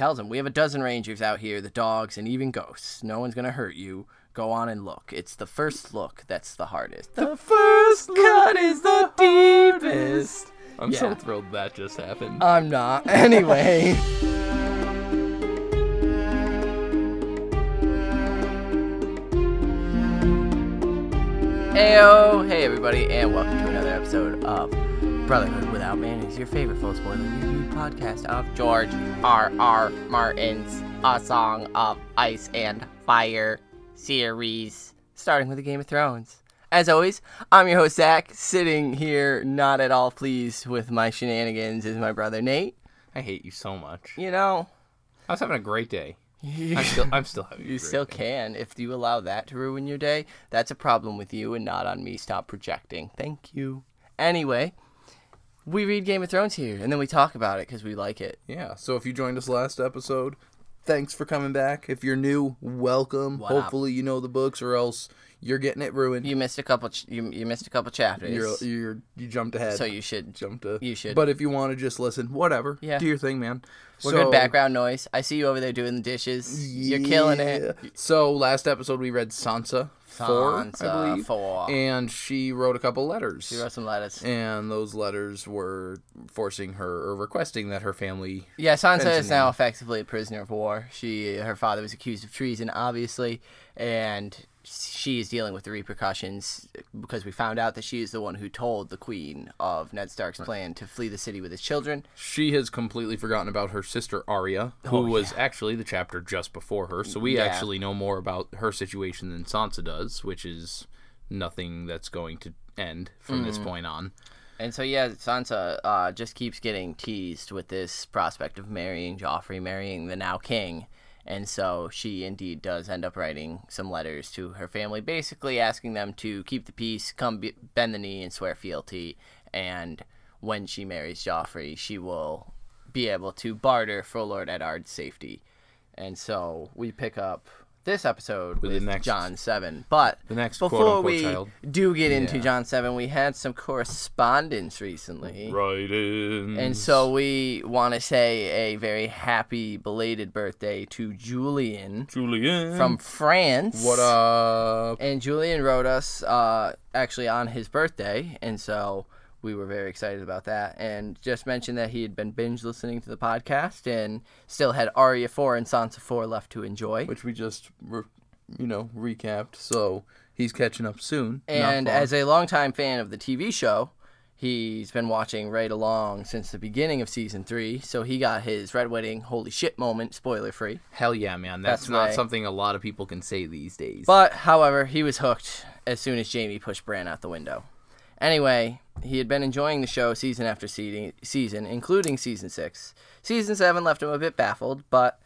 tells him, We have a dozen rangers out here, the dogs, and even ghosts. No one's going to hurt you. Go on and look. It's the first look that's the hardest. The first cut is the deepest. I'm so thrilled that just happened. I'm not. Anyway. Heyo, hey everybody, and welcome to another episode of Brotherhood Without Mayonnaise, your favorite full spoiler review podcast of George R. R. Martin's A Song of Ice and Fire series, starting with the Game of Thrones. As always, I'm your host Zach, sitting here not at all pleased with my shenanigans is my brother Nate. I hate you so much. You know, I was having a great day. you, I'm still, I'm still having. you still day. can. If you allow that to ruin your day, that's a problem with you and not on me. Stop projecting. Thank you. Anyway, we read Game of Thrones here, and then we talk about it because we like it. Yeah, so if you joined us last episode, thanks for coming back. If you're new, welcome. What up? Hopefully you know the books or else you're getting it ruined. You missed a couple. Ch- you, you missed a couple chapters. You're you you jumped ahead. so you should. jump to you should. But if you want to just listen, whatever. Yeah. Do your thing, man. We're so, good background noise. I see you over there doing the dishes. You're killing it. So last episode we read Sansa, four, I Sansa believe. four. And she wrote a couple letters. She wrote some letters. and those letters were forcing her or requesting that her family Yeah, Sansa is now effectively a prisoner of war. She, her father was accused of treason, obviously, and she is dealing with the repercussions because we found out that she is the one who told the queen of Ned Stark's plan to flee the city with his children. She has completely forgotten about her sister Arya, who Oh, was actually the chapter just before her. So we Yeah. actually know more about her situation than Sansa does, which is nothing that's going to end from Mm. this point on. And so, yeah, Sansa uh, just keeps getting teased with this prospect of marrying Joffrey, marrying the now king. And so she indeed does end up writing some letters to her family, basically asking them to keep the peace, come be- bend the knee, and swear fealty. And when she marries Joffrey, she will be able to barter for Lord Eddard's safety. And so we pick up this episode with, the next- Jon 7. But the next before we child. do get into Jon 7, we had some correspondence recently. Right in. And so we want to say a very happy belated birthday to Julian Julian from France. What up? And Julian wrote us uh, actually on his birthday, and so we were very excited about that. And just mentioned that he had been binge listening to the podcast and still had Arya 4 and Sansa 4 left to enjoy. Which we just, re- you know, recapped. So he's catching up soon. And as a longtime fan of the TV show, he's been watching right along since the beginning of season three. So he got his Red Wedding holy shit moment, spoiler free. hell yeah, man, that's, That's not something a lot of people can say these days. But, however, he was hooked as soon as Jaime pushed Bran out the window. Anyway, he had been enjoying the show season after season, including season six. Season seven left him a bit baffled, but.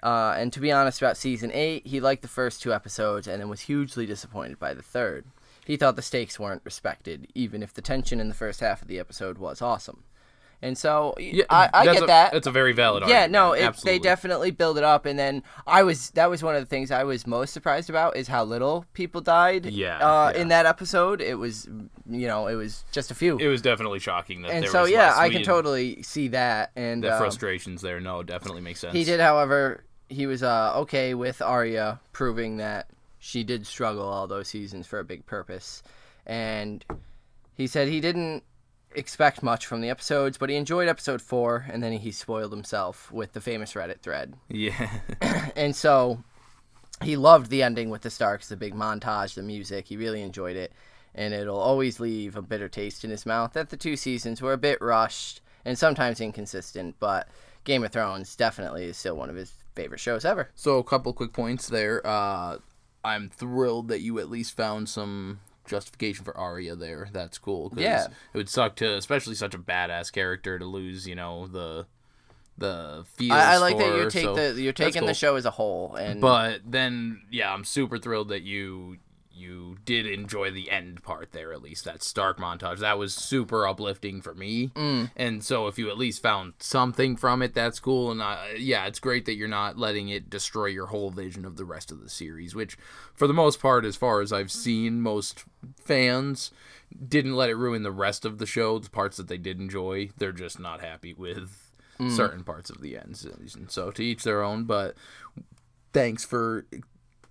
Uh, and to be honest about season 8, he liked the first two episodes and then was hugely disappointed by the third. He thought the stakes weren't respected, even if the tension in the first half of the episode was awesome. And so, yeah, I, I get a, that. That's a very valid argument. Yeah, argument. no, it, they definitely build it up, and then I was that was one of the things I was most surprised about is how little people died. Yeah, uh, yeah. in that episode, it was you know it was just a few, It was definitely shocking that and so yeah. I can totally see that. And the um, frustrations there. No, definitely makes sense. he did, however, he was uh, okay with Arya proving that she did struggle all those seasons for a big purpose, and he said he didn't expect much from the episodes, but he enjoyed episode four, and then he spoiled himself with the famous Reddit thread. Yeah. and so he loved the ending with the Starks, the big montage, the music. He really enjoyed it, and it'll always leave a bitter taste in his mouth that the two seasons were a bit rushed and sometimes inconsistent. But Game of Thrones definitely is still one of his favorite shows ever. so a couple quick points there. Uh, I'm thrilled that you at least found some justification for Arya there. That's cool. 'cause Yeah. It would suck to, especially such a badass character, to lose. You know the the feels. I, I like for that you take so the you're taking the show as a whole, and But then, yeah, I'm super thrilled that you you did enjoy the end part there. At least that Stark montage that was super uplifting for me. Mm. And so, if you at least found something from it, that's cool. And I, yeah, it's great that you're not letting it destroy your whole vision of the rest of the series. Which, for the most part, as far as I've seen, most fans didn't let it ruin the rest of the show. The parts that they did enjoy, they're just not happy with certain parts of the ends. And so to each their own. But thanks for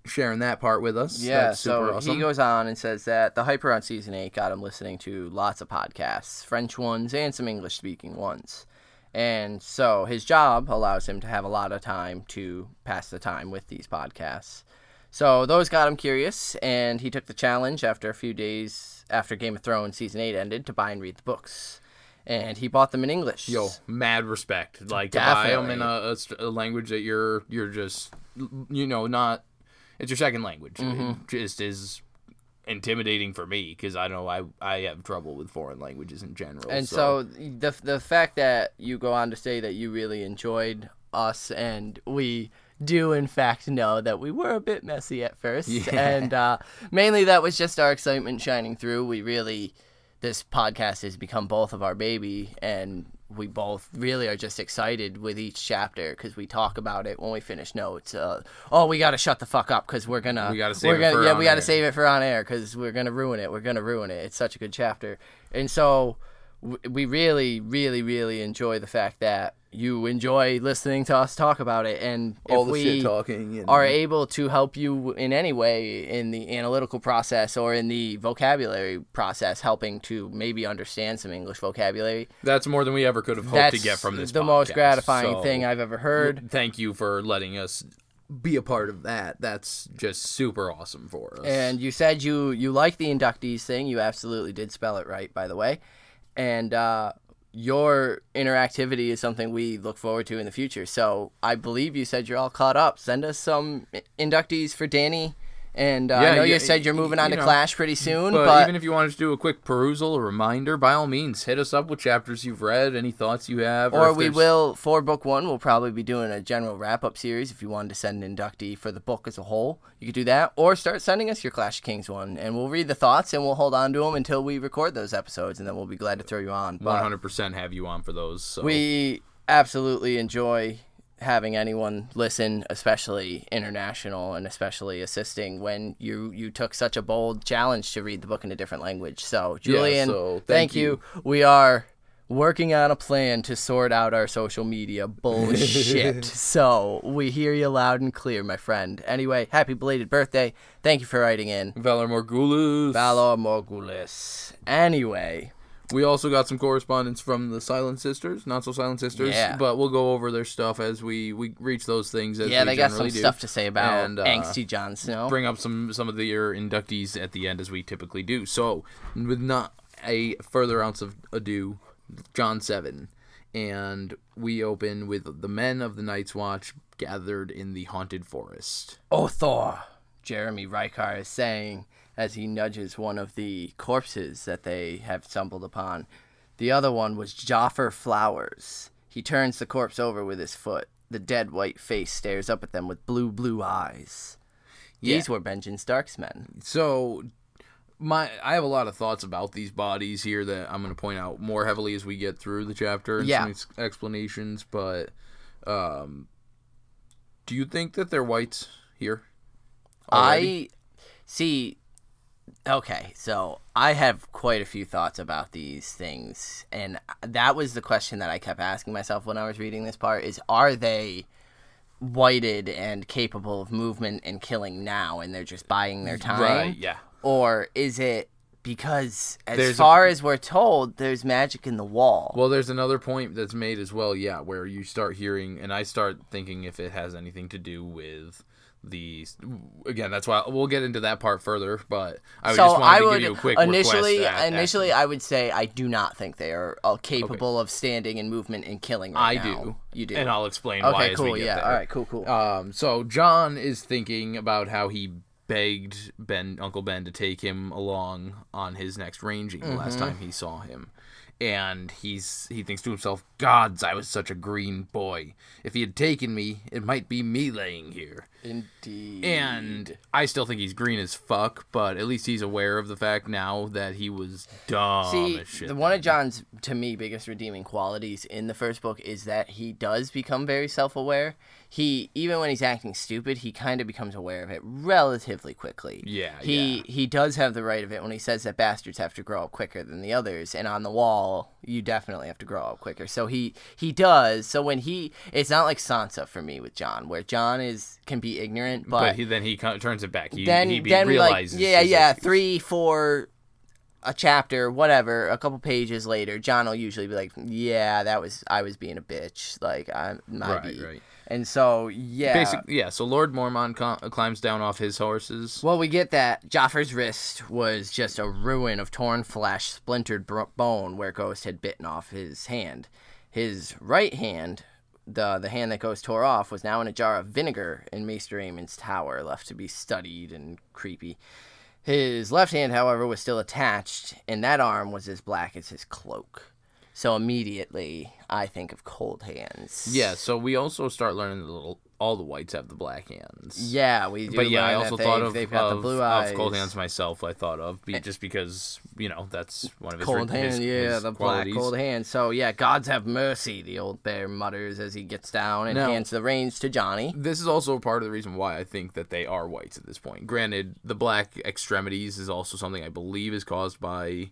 sharing that part with us. Yeah, That's super so awesome. he goes on and says that the hype around season eight got him listening to lots of podcasts, French ones and some English speaking ones. And so his job allows him to have a lot of time to pass the time with these podcasts. So those got him curious, and he took the challenge after a few days after Game of Thrones season eight ended to buy and read the books. And he bought them in English. Yo, mad respect. Like to buy them in a, a a language that you're you're just you know not it's your second language. Mm-hmm. It just is intimidating for me because I know I I have trouble with foreign languages in general. And so, the the fact that you go on to say that you really enjoyed us, and we do in fact know that we were a bit messy at first, Yeah. and uh, mainly that was just our excitement shining through. We really, this podcast has become both of our baby, and we both really are just excited with each chapter because we talk about it when we finish notes. Uh, oh, we got to shut the fuck up because we're gonna We gotta save we're it gonna, for yeah on we got to air. save it for on air because we're gonna ruin it. We're gonna ruin it. It's such a good chapter, and so w- we really, really, really enjoy the fact that you enjoy listening to us talk about it, and all if the we shit talking and are able to help you in any way in the analytical process or in the vocabulary process, helping to maybe understand some English vocabulary. that's more than we ever could have hoped That's to get from this. the most gratifying So, thing I've ever heard. Thank you for letting us be a part of that. That's just super awesome for us. And you said you you like the inductees thing. You absolutely did spell it right, by the way. And uh, your interactivity is something we look forward to in the future. So I believe you said you're all caught up. Send us some inductees for Danny. And uh, I know yeah, you said you're moving on you to know, Clash pretty soon, But, but, even if you wanted to do a quick perusal, a reminder, by all means, hit us up with chapters you've read, any thoughts you have, or if we there's- will for book one. We'll probably be doing a general wrap up series. If you wanted to send an inductee for the book as a whole, you could do that, or start sending us your Clash of Kings one, and we'll read the thoughts and we'll hold on to them until we record those episodes, and then we'll be glad to throw you on. But 100% have you on for those. So. we absolutely enjoy having anyone listen, especially international, and especially assisting when you you took such a bold challenge to read the book in a different language. So, Julian, so thank, thank you. We are working on a plan to sort out our social media bullshit. so, we hear you loud and clear, my friend. Anyway, happy belated birthday. Thank you for writing in. Valar Morghulis. Valar Morghulis. Anyway, We also got some correspondence from the Silent Sisters, not so Silent Sisters, Yeah. but we'll go over their stuff as we, we reach those things. As yeah, they got some do. stuff to say about And, uh, angsty Jon Snow. Bring up some some of your inductees at the end as we typically do. So, with not a further ounce of ado, Jon seven, and we open with the men of the Night's Watch gathered in the haunted forest. Oh, Thor, Jeremy Rykker is saying as he nudges one of the corpses that they have stumbled upon. The other one was Jafer Flowers. He turns the corpse over with his foot. The dead white face stares up at them with blue, blue eyes. These were Benjamin Stark's men. So my I have a lot of thoughts about these bodies here that I'm going to point out more heavily as we get through the chapter and Yeah. some ex- explanations, but um do you think that they're wights here? already? I see. Okay, so I have quite a few thoughts about these things, and that was the question that I kept asking myself when I was reading this part: is are they whited and capable of movement and killing now, and they're just buying their time, Right, yeah. or is it because, as There's a- far as we're told, there's magic in the wall? Well, there's another point that's made as well, yeah, where you start hearing, and I start thinking if it has anything to do with the. Again, that's why we'll get into that part further, but I so just wanted I to would give you a quick initially, at- initially, I would say I do not think they are uh, capable of standing and movement and killing. Right I now. do. You do. and I'll explain why okay, as cool. we get Yeah. there. All right. Cool. Cool. Um, so Jon is thinking about how he begged Ben, Uncle Ben, to take him along on his next ranging the Mm-hmm. last time he saw him, and he's he thinks to himself, "Gods, I was such a green boy. If he had taken me, it might be me laying here." Indeed. And I still think he's green as fuck, but at least he's aware of the fact now that he was dumb See, as shit. the one of Jon's to me biggest redeeming qualities in the first book is that he does become very self-aware. He even when he's acting stupid, he kind of becomes aware of it relatively quickly. Yeah, he yeah. he does have the right of it when he says that bastards have to grow up quicker than the others, and on the wall, you definitely have to grow up quicker. So he he does. So when he, it's not like Sansa for me with Jon, where Jon is can be ignorant, But, but, he, then he turns it back. He, then he be, then like realizes. yeah yeah issues. three four a chapter whatever a couple pages later jon will usually be like yeah that was i was being a bitch like i'm Right, right right. And so yeah Basic, yeah. So Lord Mormont com- climbs down off his horses. well we get that joffrey's wrist was just a ruin of torn flesh splintered bro- bone where ghost had bitten off his hand his right hand the the hand that Ghost tore off was now in a jar of vinegar in Maester Aemon's tower, left to be studied and creepy. His left hand, however, was still attached, and that arm was as black as his cloak. So immediately, I think of cold hands. Yeah. So we also start learning that little, all the wights have the black hands. Yeah, we do. But yeah, I also thought of, they've got of, the blue eyes. of cold hands myself. I thought of be, eh. just because you know that's one of his Cold his- hand, yeah, his the qualities. black cold hands. So yeah, gods have mercy. The old bear mutters as he gets down and Now- hands the reins to Johnny. This is also part of the reason why I think that they are wights at this point. Granted, the black extremities is also something I believe is caused by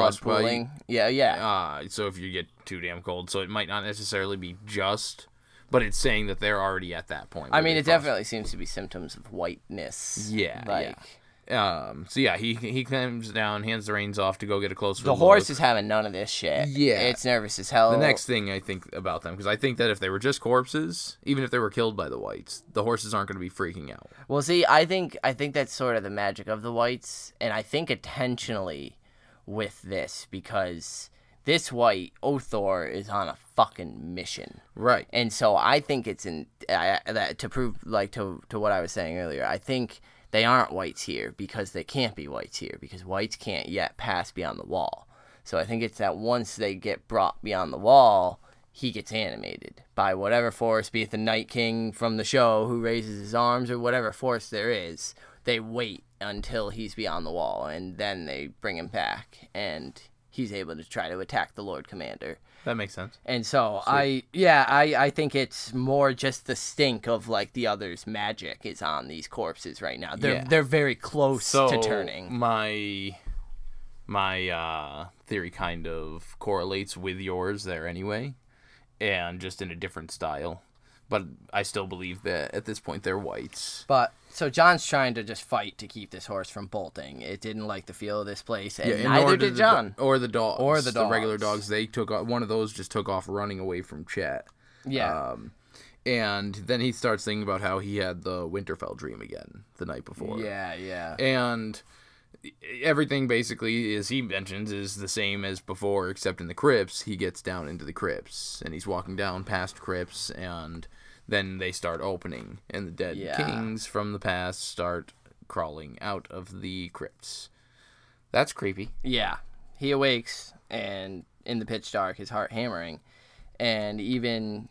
Frostbite. pooling. Yeah, yeah. Uh, so if you get too damn cold, so it might not necessarily be just, but it's saying that they're already at that point. I mean, it definitely seems to be symptoms of whiteness. Yeah, like Um. So yeah, he he climbs down, hands the reins off to go get a closer. Look. The look. horse is having none of this shit. Yeah. it's nervous as hell. The next thing I think about them, because I think that if they were just corpses, even if they were killed by the wights, the horses aren't going to be freaking out. Well, see, I think I think that's sort of the magic of the wights, and I think intentionally with this because this wight Othor is on a fucking mission, Right. and so I think it's in that to prove like to to what I was saying earlier. I think they aren't wights here because they can't be wights here because wights can't yet pass beyond the wall. So I think it's that once they get brought beyond the wall, he gets animated by whatever force, be it the Night King from the show who raises his arms or whatever force there is. They wait until he's beyond the wall and then they bring him back and he's able to try to attack the Lord Commander. That makes sense. And so I yeah, I, I think it's more just the stink of like the others' magic is on these corpses right now. They're Yeah. they're very close So to turning. my my uh, theory kind of correlates with yours there anyway, and just in a different style. But I still believe that at this point they're wights. But so Jon's trying to just fight to keep this horse from bolting. It didn't like the feel of this place, and and neither did Jon. do- or the dogs, Or the dogs. the regular dogs. dogs. They took off, one of those just took off running away from Chet. yeah. Um, and then he starts thinking about how he had the Winterfell dream again the night before. yeah, yeah. and everything basically as he mentions is the same as before except in the crypts he gets down into the crypts and he's walking down past crypts and then they start opening and the dead Yeah. kings from the past start crawling out of the crypts that's creepy Yeah. He awakes and in the pitch dark, his heart hammering. And even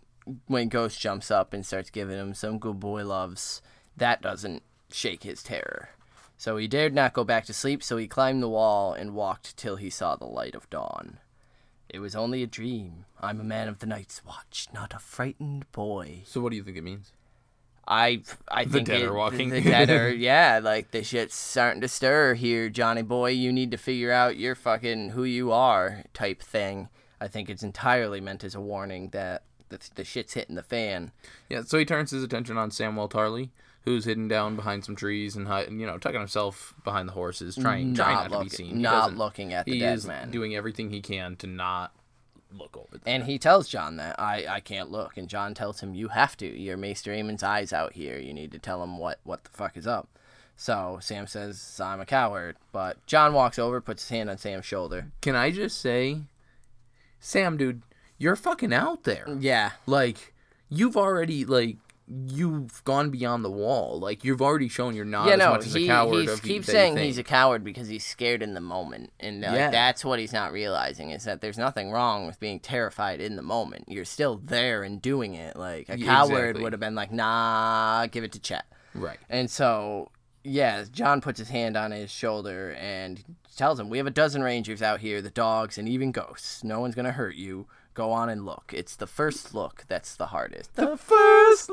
when Ghost jumps up and starts giving him some good boy loves, that doesn't shake his terror. So he dared not go back to sleep, so he climbed the wall and walked till he saw the light of dawn. It was only a dream. I'm a man of the night's watch, not a frightened boy. so what do you think it means I I The think dead it- are walking. The dead are yeah, like the shit's starting to stir here, Johnny boy. You need to figure out your fucking who you are type thing. I think it's entirely meant as a warning that the, the shit's hitting the fan. yeah so he turns his attention on samwell tarley who's hidden down behind some trees and you know tucking himself behind the horses trying, trying not, not to be seen He not looking at the he dead is man. doing everything he can to not look over them. and he tells Jon that I, I can't look, and Jon tells him you have to. Your Maester Aemon's eyes out here. You need to tell him what what the fuck is up. So Sam says I'm a coward, but Jon walks over, puts his hand on Sam's shoulder. Can I just say, Sam, dude, you're fucking out there. Yeah, Like, you've already like you've gone beyond the wall. Like, you've already shown you're not yeah, as no, much as he, a coward. he keeps saying he's a coward because he's scared in the moment, and like, Yeah. that's what he's not realizing is that there's nothing wrong with being terrified in the moment. You're still there and doing it. Like a Yeah, coward exactly. would have been like, "Nah, give it to Chet." right. And so, yeah, Jon puts his hand on his shoulder and tells him, "We have a dozen rangers out here, the dogs, and even ghosts. No one's gonna hurt you. Go on and look. It's the first look that's the hardest. The first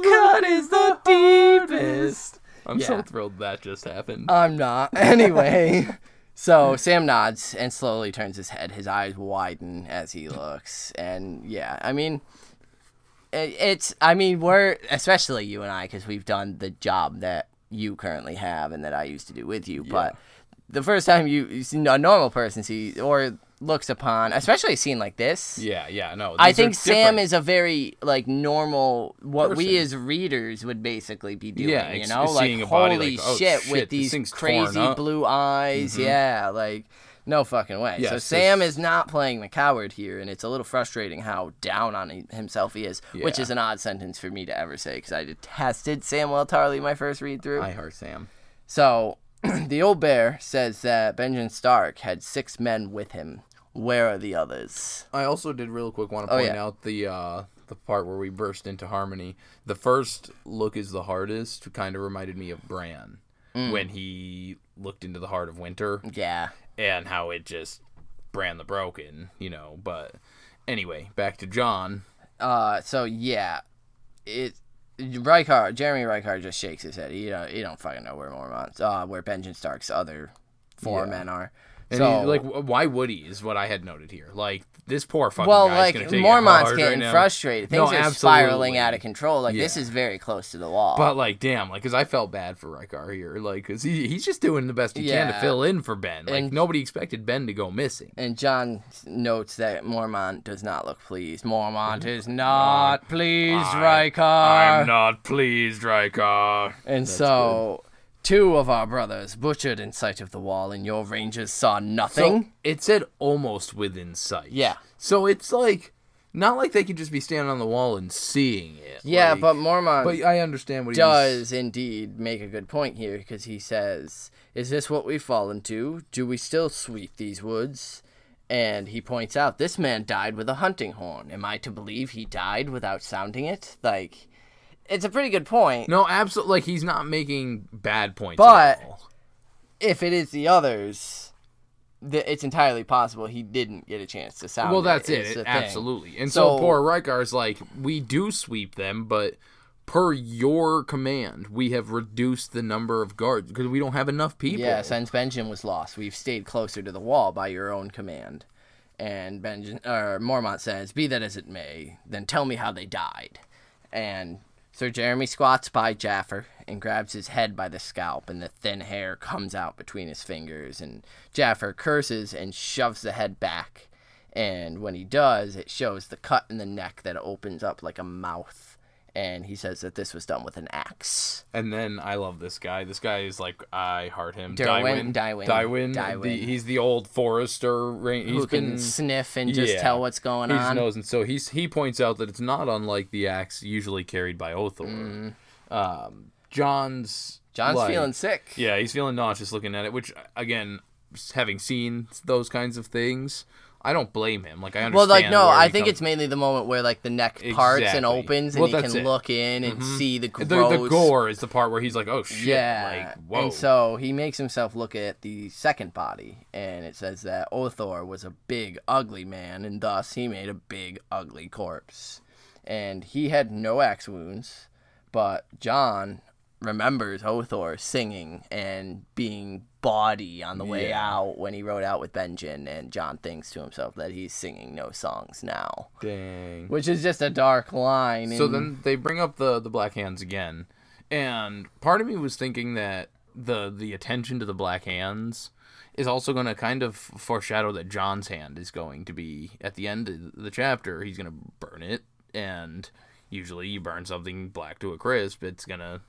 I'm so thrilled that just happened. I'm not. Anyway, so Sam nods and slowly turns his head. His eyes widen as he looks. And yeah, I mean, it, it's, I mean, we're, especially you and I, because we've done the job that you currently have and that I used to do with you. But the first time you, you see a normal person sees or looks upon, especially a scene like this. yeah, yeah, no. I think Sam different. is a very like normal what we as readers would basically be doing, Yeah, you know? Like seeing a body holy like, oh, shit, shit, with these crazy blue eyes. Mm-hmm. Yeah, like no fucking way. so Sam is not playing the coward here and it's a little frustrating how down on himself he is, which is an odd sentence for me to ever say cuz I detested Samuel Tarley my first read through. I heart Sam. So, the old bear says that Benjamin Stark had six men with him. Where are the others? I also did real quick want to Oh, point yeah. out the uh, the part where we burst into harmony. The first look is the hardest. Kind of reminded me of Bran Mm. when he looked into the heart of winter Yeah. and how it just Bran the broken, you know. But anyway, back to Jon. Uh, so yeah, it. Rykker, Jeremy Rykker just shakes his head. You don't, he don't fucking know where Mormont's, uh, where Benjamin Stark's other four Yeah. men are. And so he, like, why would he? Is what I had noted here. Like this poor fucking well, like gonna take it Mormont's getting right frustrated. Things No, are absolutely. spiraling out of control. Like this is very close to the wall. But like, damn, like, cause I felt bad for Rykker here, like, cause he he's just doing the best he can to fill in for Ben. Like, And- nobody expected Ben to go missing. and Jon notes that Mormont does not look pleased. Mormont is mm-hmm. not pleased, Rykker. I'm not pleased, Rykker. And so, two of our brothers butchered in sight of the wall, and your rangers saw nothing. So it said almost within sight. Yeah. So it's like not like they could just be standing on the wall and seeing it. yeah, like- but Mormont but I understand what he does indeed make a good point here because he says, "Is this what we've fallen to? Do we still sweep these woods?" And he points out, "This man died with a hunting horn. Am I to believe he died without sounding it?" Like, it's a pretty good point. No, absolutely. Like he's not making bad points. But-. If it is the others, th- it's entirely possible he didn't get a chance to sound. well, that's it. the thing. Absolutely. And so, So- poor Rykker's like, we do sweep them, but per your command, we have reduced the number of guards because we don't have enough people. Yeah, since Benjamin was lost, we've stayed closer to the wall by your own command. And Benjamin or Mormont says, "Be that as it may, then tell me how they died." And Sir Jeremy squats by Jafer and grabs his head by the scalp, and the thin hair comes out between his fingers. And Jafer curses and shoves the head back. And when he does, it shows the cut in the neck that opens up like a mouth. And he says that this was done with an axe. And then I love this guy. This guy is like I heart him. Derwin- Dywen. Dywen. Dywen. The- he's the old forester. He's who can been sniff and just yeah. tell what's going on. knows, and so he's he points out that it's not unlike the axe usually carried by Othor. Um, Jon's Mm. Jon's like- feeling sick. Yeah, he's feeling nauseous looking at it. Which again, having seen those kinds of things, I don't blame him. Like I understand. Well, like no, I think comes- it's mainly the moment where like the neck parts and opens, and Well, he can it. look in and mm-hmm. see the the, gross. the gore is the part where he's like, "Oh shit!" Yeah, like whoa. and so he makes himself look at the second body, and it says that Othor was a big, ugly man, and thus he made a big, ugly corpse. And he had no axe wounds, but Jon remembers Othor singing and being bawdy on the way Yeah. out when he rode out with Benjen, and Jon thinks to himself that he's singing no songs now, Dang. which is just a dark line. So and- then they bring up the the black hands again, and part of me was thinking that the the attention to the black hands is also going to kind of foreshadow that Jon's hand is going to be at the end of the chapter. He's going to burn it, and usually you burn something black to a crisp, it's gonna.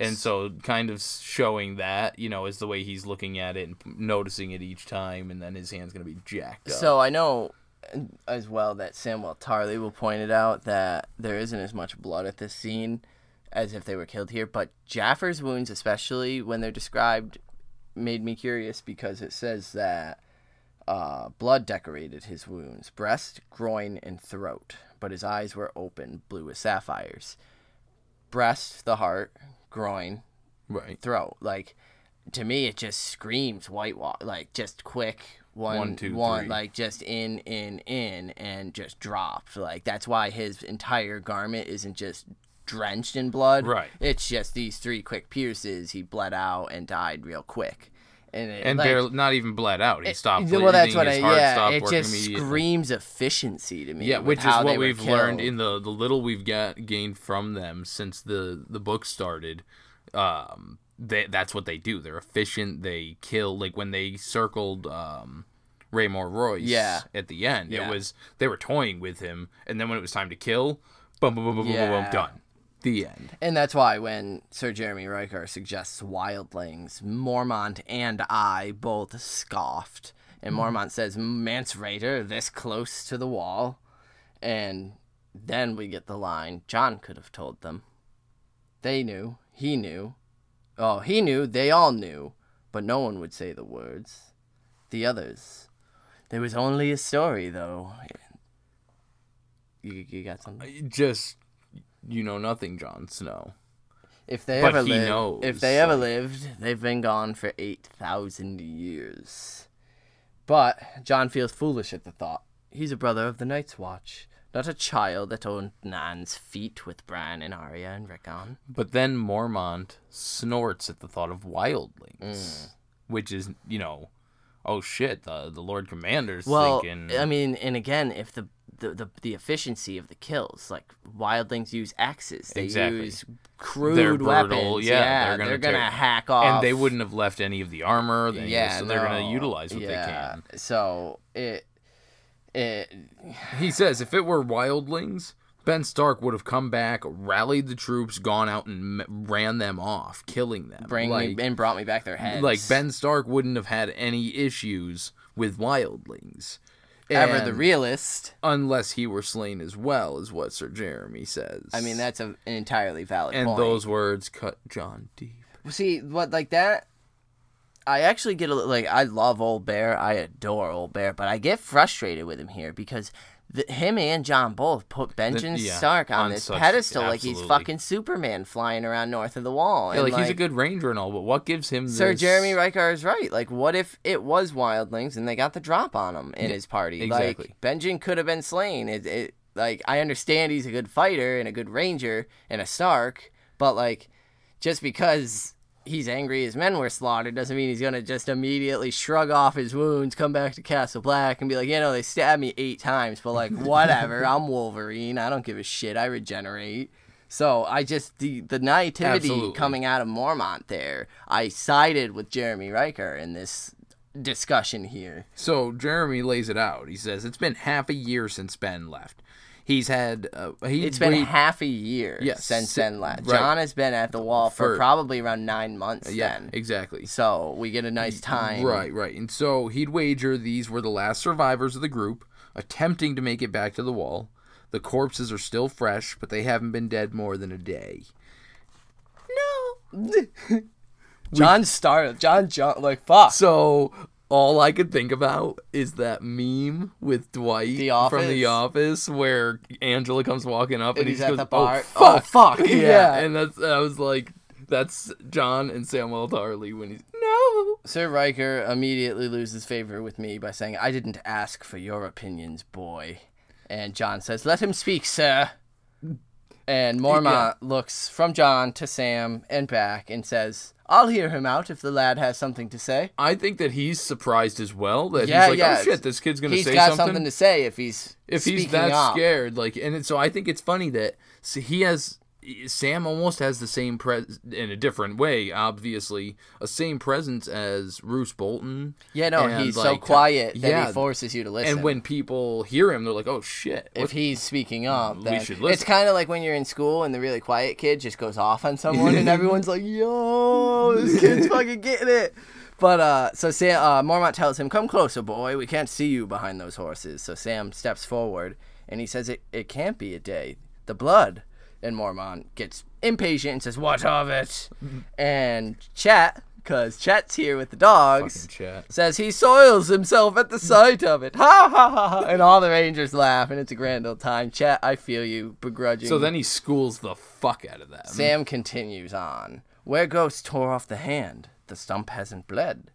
And so, kind of showing that, you know, is the way he's looking at it and noticing it each time, and then his hand's gonna be jacked up. So I know uh, as well that Samuel Tarley will point it out that there isn't as much blood at this scene as if they were killed here, but Jafer's wounds, especially when they're described, made me curious because it says that uh, blood decorated his wounds breast, groin, and throat, but his eyes were open, blue as sapphires. Breast, the heart, groin, right. throat. Like to me, it just screams whitewash. Like just quick one, One, two, one, three. like just in, in, in, and just dropped. Like that's why his entire garment isn't just drenched in blood. Right. It's just these three quick pierces. He bled out and died real quick. And, it, and like, barely, not even bled out. He stopped. well, that's what I. Yeah, it working just screams efficiency to me. Yeah, which is what we've learned in the the little we've got gained from them since the the book started. Um, they that's what they do. They're efficient. They kill like when they circled um Waymar Royce. Yeah. At the end, Yeah. it was they were toying with him, and then when it was time to kill, boom, boom, boom, boom, boom, boom, boom, done. The end. And that's why when Sir Jeremy Rykker suggests wildlings, Mormont and I both scoffed. And hmm. Mormont says, Mance Rayder, this close to the wall. And then we get the line Jon could have told them. They knew. He knew. Oh, he knew. They all knew. But no one would say the words. The others. There was only a story, though. You, you got something? Just you know nothing, Jon Snow. If they But ever lived, knows, if they ever lived, they've been gone for eight thousand years. But Jon feels foolish at the thought. He's a brother of the Night's Watch, not a child that owned Nan's feet with Bran and Arya and Rickon. But then Mormont snorts at the thought of wildlings, Mm. which is, you know, oh shit, the the Lord Commander's Well, thinking. I mean, and again, if the the, the the efficiency of the kills, like wildlings use axes, they Exactly. use crude They're brutal, weapons. yeah, they're they're gonna, gonna hack off, and they wouldn't have left any of the armor. Then, Yeah, so they're gonna utilize what yeah. they can. So it it He says if it were wildlings, Ben Stark would have come back, rallied the troops, gone out and ran them off, killing them. bring like, me and brought me back their heads. like Ben Stark wouldn't have had any issues with wildlings. Ever the realist. unless he were slain as well, is what Sir Jeremy says. I mean, that's a, an entirely valid and point. those words cut Jon deep. See what like that. I actually get a li- like I love Old Bear. I adore Old Bear, but I get frustrated with him here because the, him and Jon both put Benjamin yeah, Stark on, on this such- pedestal like he's fucking Superman flying around north of the wall. Yeah, and, like, he's a good ranger and all, but what gives him Sir this- Jeremy Rykker is right. Like, what if it was wildlings and they got the drop on him in his party? exactly. Like, Benjen could have been slain. It, it, like, I understand he's a good fighter and a good ranger and a Stark, but like, just because he's angry his men were slaughtered doesn't mean he's gonna just immediately shrug off his wounds, come back to Castle Black, and be like, you know, they stabbed me eight times, but like, whatever. I'm Wolverine. I don't give a shit. I regenerate. So I just the the naivety Absolutely. coming out of Mormont there. I sided with Jeremy Rykker in this discussion here. So Jeremy lays it out. He says it's been half a year since Ben left. He's had uh, he It's been wait- half a year Yes, since then. Left. right. Jon has been at the wall for, For- probably around nine months yeah then. exactly So we get a nice time. right right and so he'd wager these were the last survivors of the group attempting to make it back to the wall. The corpses are still fresh, but they haven't been dead more than a day. No. Jon started. Jon Jon like fuck. So all I could think about is that meme with Dwight The from The Office? Where Angela comes walking up and, And he he's just at goes, the oh, bar. "Oh Oh, fuck, fuck, yeah. And that's I was like, that's Jon and Samuel Tarley when he's no. Sir Rykker immediately loses favor with me by saying, I didn't ask for your opinions, boy. And Jon says, Let him speak, sir. And Mormont looks from Jon to Sam and back and says, I'll hear him out if the lad has something to say. I think that he's surprised as well that Yeah, he's like, oh, yeah. oh shit, this kid's gonna He's say got something. something to say if he's if he's that up. scared, like, and so I think it's funny that he has Sam almost has the same pres in a different way, obviously, a same presence as Roose Bolton. Yeah, no, and, he's so quiet that yeah, he forces you to listen. And when people hear him, they're like, "Oh shit!" if he's speaking up, then should listen. it's kind of like when you're in school and the really quiet kid just goes off on someone and everyone's like, "Yo, this kid's fucking getting it." But uh, so Sam, uh, Mormont tells him, "Come closer, boy. We can't see you behind those horses." So Sam steps forward and he says, "It it can't be a day. The blood." And Mormont gets impatient and says, "What of it?" And Chet, because Chet's here with the dogs, says he soils himself at the sight of it. Ha ha ha! ha. And all the Rangers laugh, and it's a grand old time. Chet, I feel you, begrudging. So then he schools the fuck out of them. Sam continues on. Where Ghost tore off the hand, the stump hasn't bled.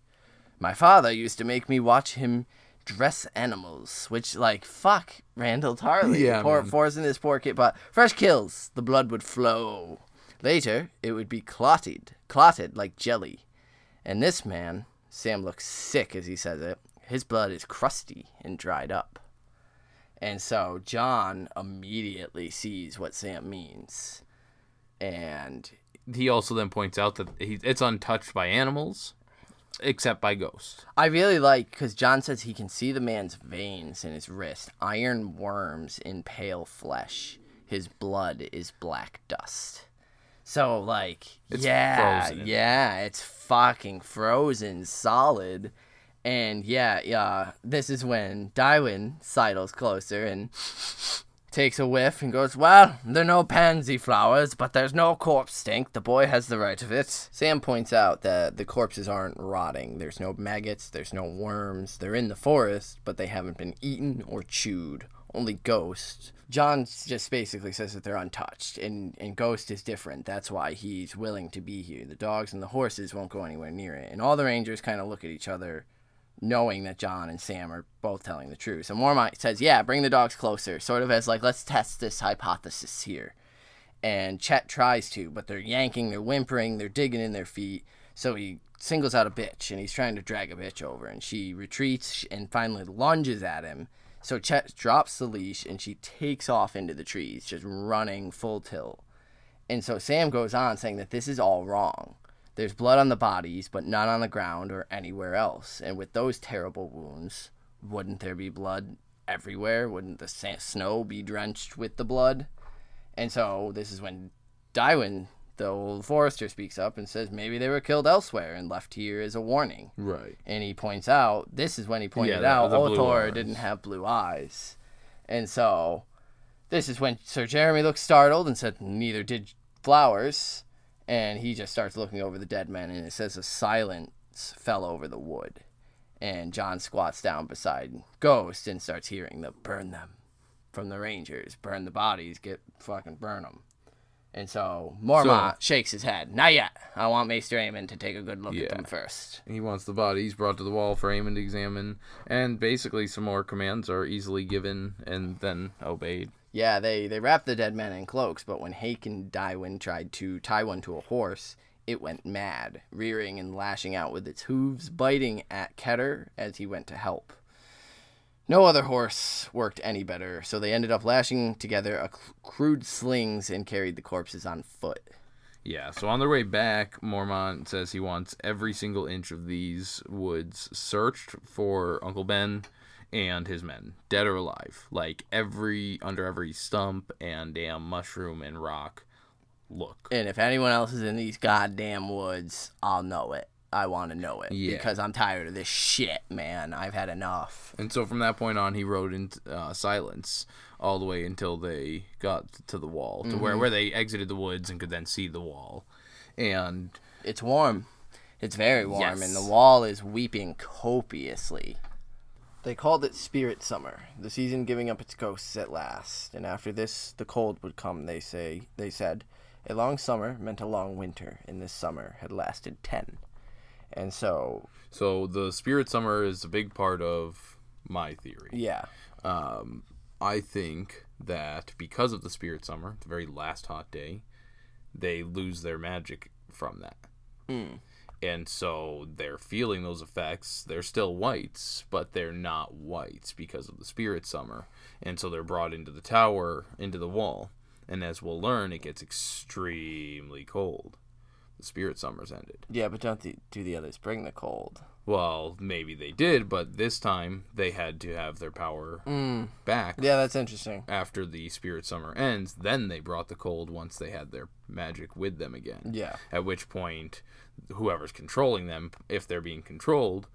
My father used to make me watch him dress animals, which like fuck Randyll Tarley. Yeah, poor, man. forcing this poor kid, but fresh kills, the blood would flow. Later, it would be clotted, clotted like jelly. And this man, Sam looks sick as he says it. His blood is crusty and dried up. And so Jon immediately sees what Sam means. And He also then points out that he, it's untouched by animals, except by ghosts. I really like because Jon says he can see the man's veins in his wrist, iron worms in pale flesh. His blood is black dust. So like, It's yeah, frozen. yeah, it's fucking frozen solid. And yeah, yeah, this is when Dywen sidles closer and takes a whiff and goes, Well, they're no pansy flowers, but there's no corpse stink. The boy has the right of it. Sam points out that the corpses aren't rotting. There's no maggots, there's no worms. They're in the forest, but they haven't been eaten or chewed. Only ghosts. Jon just basically says that they're untouched, and, and Ghost is different. That's why he's willing to be here. The dogs and the horses won't go anywhere near it. And all the rangers kind of look at each other knowing that Jon and Sam are both telling the truth. And Mormont says, "Yeah, bring the dogs closer," sort of as like, "Let's test this hypothesis here." And Chet tries to, but they're yanking, they're whimpering, they're digging in their feet. So he singles out a bitch, and he's trying to drag a bitch over, and she retreats and finally lunges at him. So Chet drops the leash, and she takes off into the trees, just running full tilt. And so Sam goes on saying that this is all wrong. There's blood on the bodies, but not on the ground or anywhere else. And with those terrible wounds, wouldn't there be blood everywhere? Wouldn't the sa- snow be drenched with the blood? And so this is when Dywen, the old forester, speaks up and says maybe they were killed elsewhere and left here as a warning. Right. And he points out, this is when he pointed Yeah, out Othor didn't have blue eyes. And so this is when Sir Jeremy looks startled and said, neither did Flowers. And he just starts looking over the dead men and it says a silence fell over the wood. And Jon squats down beside Ghost and starts hearing the burn them from the Rangers. Burn the bodies, get fucking burn them. And so Mormont shakes his head. Not yet. I want Maester Aemon to take a good look at them first. He wants the bodies brought to the wall for Aemon to examine, and basically some more commands are easily given and then obeyed. Yeah, they, they wrapped the dead men in cloaks, but when Hake and Dywen tried to tie one to a horse, it went mad, rearing and lashing out with its hooves, biting at Keter as he went to help. No other horse worked any better, so they ended up lashing together a cr- crude slings and carried the corpses on foot. Yeah, so on their way back, Mormont says he wants every single inch of these woods searched for Uncle Ben and his men, dead or alive. Like every under every stump and damn mushroom and rock. Look. And if anyone else is in these goddamn woods, I'll know it. I want to know it Yeah. because I'm tired of this shit, man. I've had enough. And so from that point on, he rode in uh, silence all the way until they got to the wall, to where where they exited the woods and could then see the wall. And It's warm. It's very warm, and the wall is weeping copiously. They called it Spirit Summer, the season giving up its ghosts at last. And after this, the cold would come. They say. They said, a long summer meant a long winter, and this summer had lasted ten. And so, so the spirit summer is a big part of my theory. yeah, Um, I think that because of the spirit summer, the very last hot day, they lose their magic from that. And so they're feeling those effects. They're still wights, but they're not wights because of the spirit summer. And so they're brought into the tower, into the wall. And as we'll learn, it gets extremely cold. The spirit summer's ended. yeah, but don't the, do the others bring the cold? Well, maybe they did, but this time they had to have their power mm. back Yeah, that's interesting. after the spirit summer ends. Then they brought the cold once they had their magic with them again. Yeah. At which point, whoever's controlling them, if they're being controlled,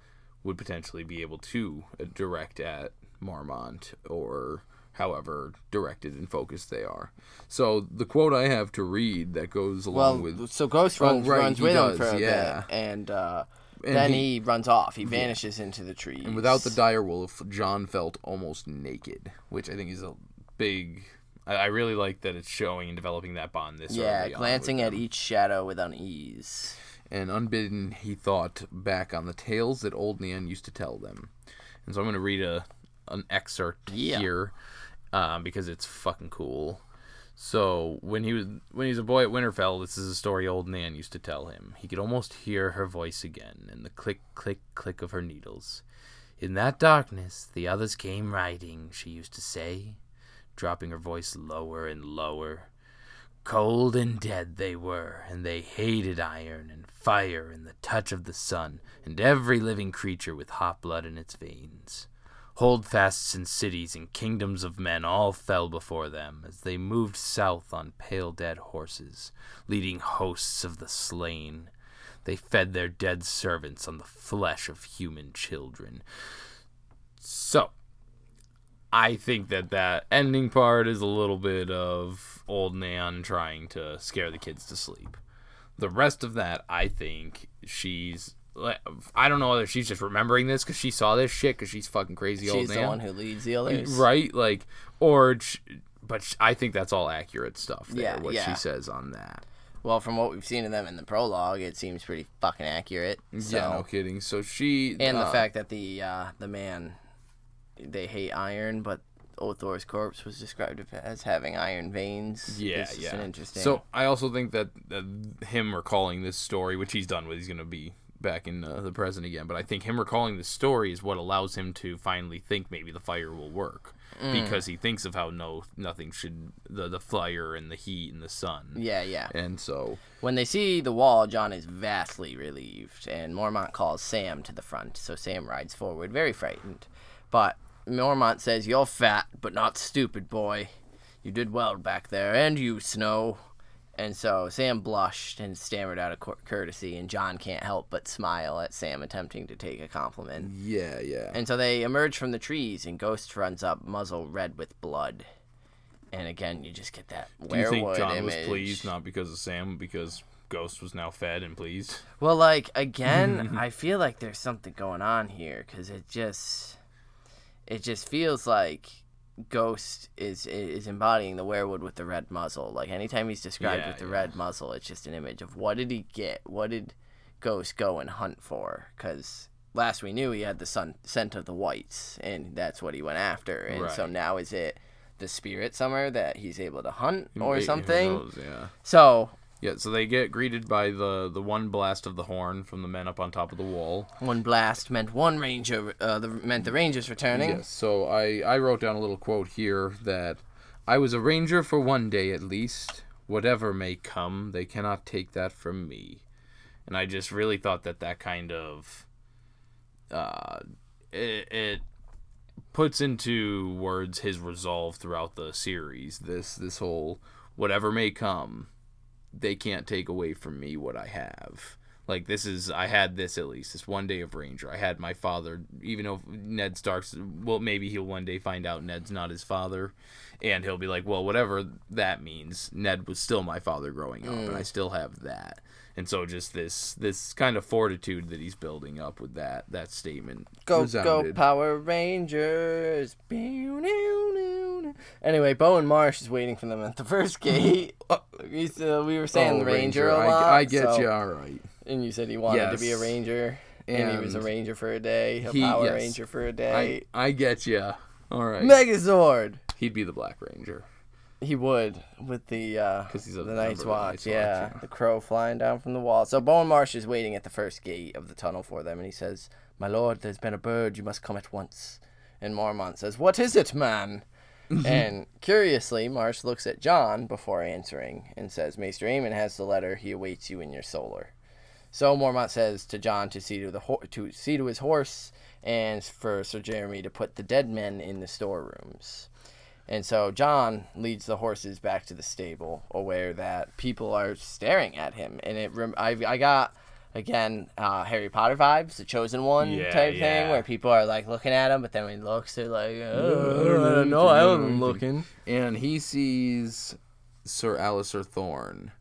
would potentially be able to uh, direct at Mormont or however directed and focused they are. So the quote I have to read that goes Well, along with so Ghost Oh, runs, right, runs with does, him for yeah. bit, and, uh, And then he- he, runs off. He vanishes into the trees. And without the dire wolf, Jon felt almost naked, which I think is a big. I, I really like that it's showing and developing that bond this yeah, glancing at them. each shadow with unease. And unbidden, he thought back on the tales that old Nan used to tell them. And so I'm going to read a an excerpt Yeah. here um, because it's fucking cool. So when he was when he was a boy at Winterfell, this is a story old Nan used to tell him. He could almost hear her voice again and the click click click of her needles. In that darkness, the others came riding, she used to say, dropping her voice lower and lower. Cold and dead they were, and they hated iron and fire and the touch of the sun, and every living creature with hot blood in its veins. Holdfasts and cities and kingdoms of men all fell before them as they moved south on pale dead horses, leading hosts of the slain. They fed their dead servants on the flesh of human children. So, I think that that ending part is a little bit of old Nan trying to scare the kids to sleep. The rest of that, I think she's. I don't know whether she's just remembering this because she saw this shit because she's fucking crazy old She's the Nan. one who leads the others. right? Like, or, but I think that's all accurate stuff. There, Yeah, what yeah. she says on that. Well, from what we've seen of them in the prologue, it seems pretty fucking accurate. So. Yeah, no kidding. So she And the uh, fact that the uh, the man they hate iron, but Othor's corpse was described as having iron veins. Yeah, yeah. Interesting. So I also think that, that him recalling this story, which he's done with, he's gonna be back in uh, the present again. But I think him recalling this story is what allows him to finally think maybe the fire will work Mm. because he thinks of how no nothing should the the fire and the heat and the sun. yeah, yeah. And so When they see the wall, Jon is vastly relieved, and Mormont calls Sam to the front. So Sam rides forward, very frightened. But Mormont says, "You're fat, but not stupid, boy. You did well back there, and you, Snow." And so Sam blushed and stammered out a cour- courtesy, and Jon can't help but smile at Sam attempting to take a compliment. yeah, yeah. And so they emerge from the trees, and Ghost runs up, muzzle red with blood. And again, you just get that Do you think Jon image. was pleased not because of Sam, because Ghost was now fed and pleased? Well, like again, I feel like there's something going on here because it just, it just feels like Ghost is is embodying the weirwood with the red muzzle. Like anytime he's described Yeah, with the yeah. red muzzle, it's just an image of what did he get? What did Ghost go and hunt for? Because last we knew he had the sun, scent of the wights, and that's what he went after. And so now is it the spirit summer that he's able to hunt or something? knows, yeah. So Yeah, so they get greeted by the the one blast of the horn from the men up on top of the wall. One blast meant one ranger. Uh, the, meant the rangers returning. Yes, so I I wrote down a little quote here that I was a ranger for one day at least. Whatever may come, they cannot take that from me. And I just really thought that that kind of uh it, it puts into words his resolve throughout the series. This this whole whatever may come, they can't take away from me what I have. Like this is I had this at least this one day of Ranger. I had my father, even though Ned Stark's well maybe he'll one day find out Ned's not his father, and he'll be like, well whatever that means. Ned was still my father growing up, and I mm. still have that. And so just this this kind of fortitude that he's building up with that that statement. Go go. Power Rangers. Anyway, Bowen Marsh is waiting for them at the first gate. we, uh, we were saying Oh, the Ranger, a lot. I, I get so- you all right. And you said he wanted to be a Ranger. And, he was a Ranger for a day, a he- Power yes. Ranger for a day. I get you. All right. Megazord. He'd be the Black Ranger. He would with the uh, the Night's Watch, Night's Watch, yeah, yeah. the crow flying down from the wall. So Bowen Marsh is waiting at the first gate of the tunnel for them, and he says, "My lord, there's been a bird. You must come at once." And Mormont says, "What is it, man?" and curiously, Marsh looks at Jon before answering and says, "Maester Aemon has the letter. He awaits you in your solar." So Mormont says to Jon to see to the ho- to see to his horse, and for Sir Jaremy to put the dead men in the storerooms. And so Jon leads the horses back to the stable, aware that people are staring at him. And it, rem- I, I got again uh, Harry Potter vibes, the Chosen One Yeah, type thing, where people are like looking at him, but then when he looks, they're like, oh, I don't know, I wasn't looking. And he sees Sir Alliser Thorne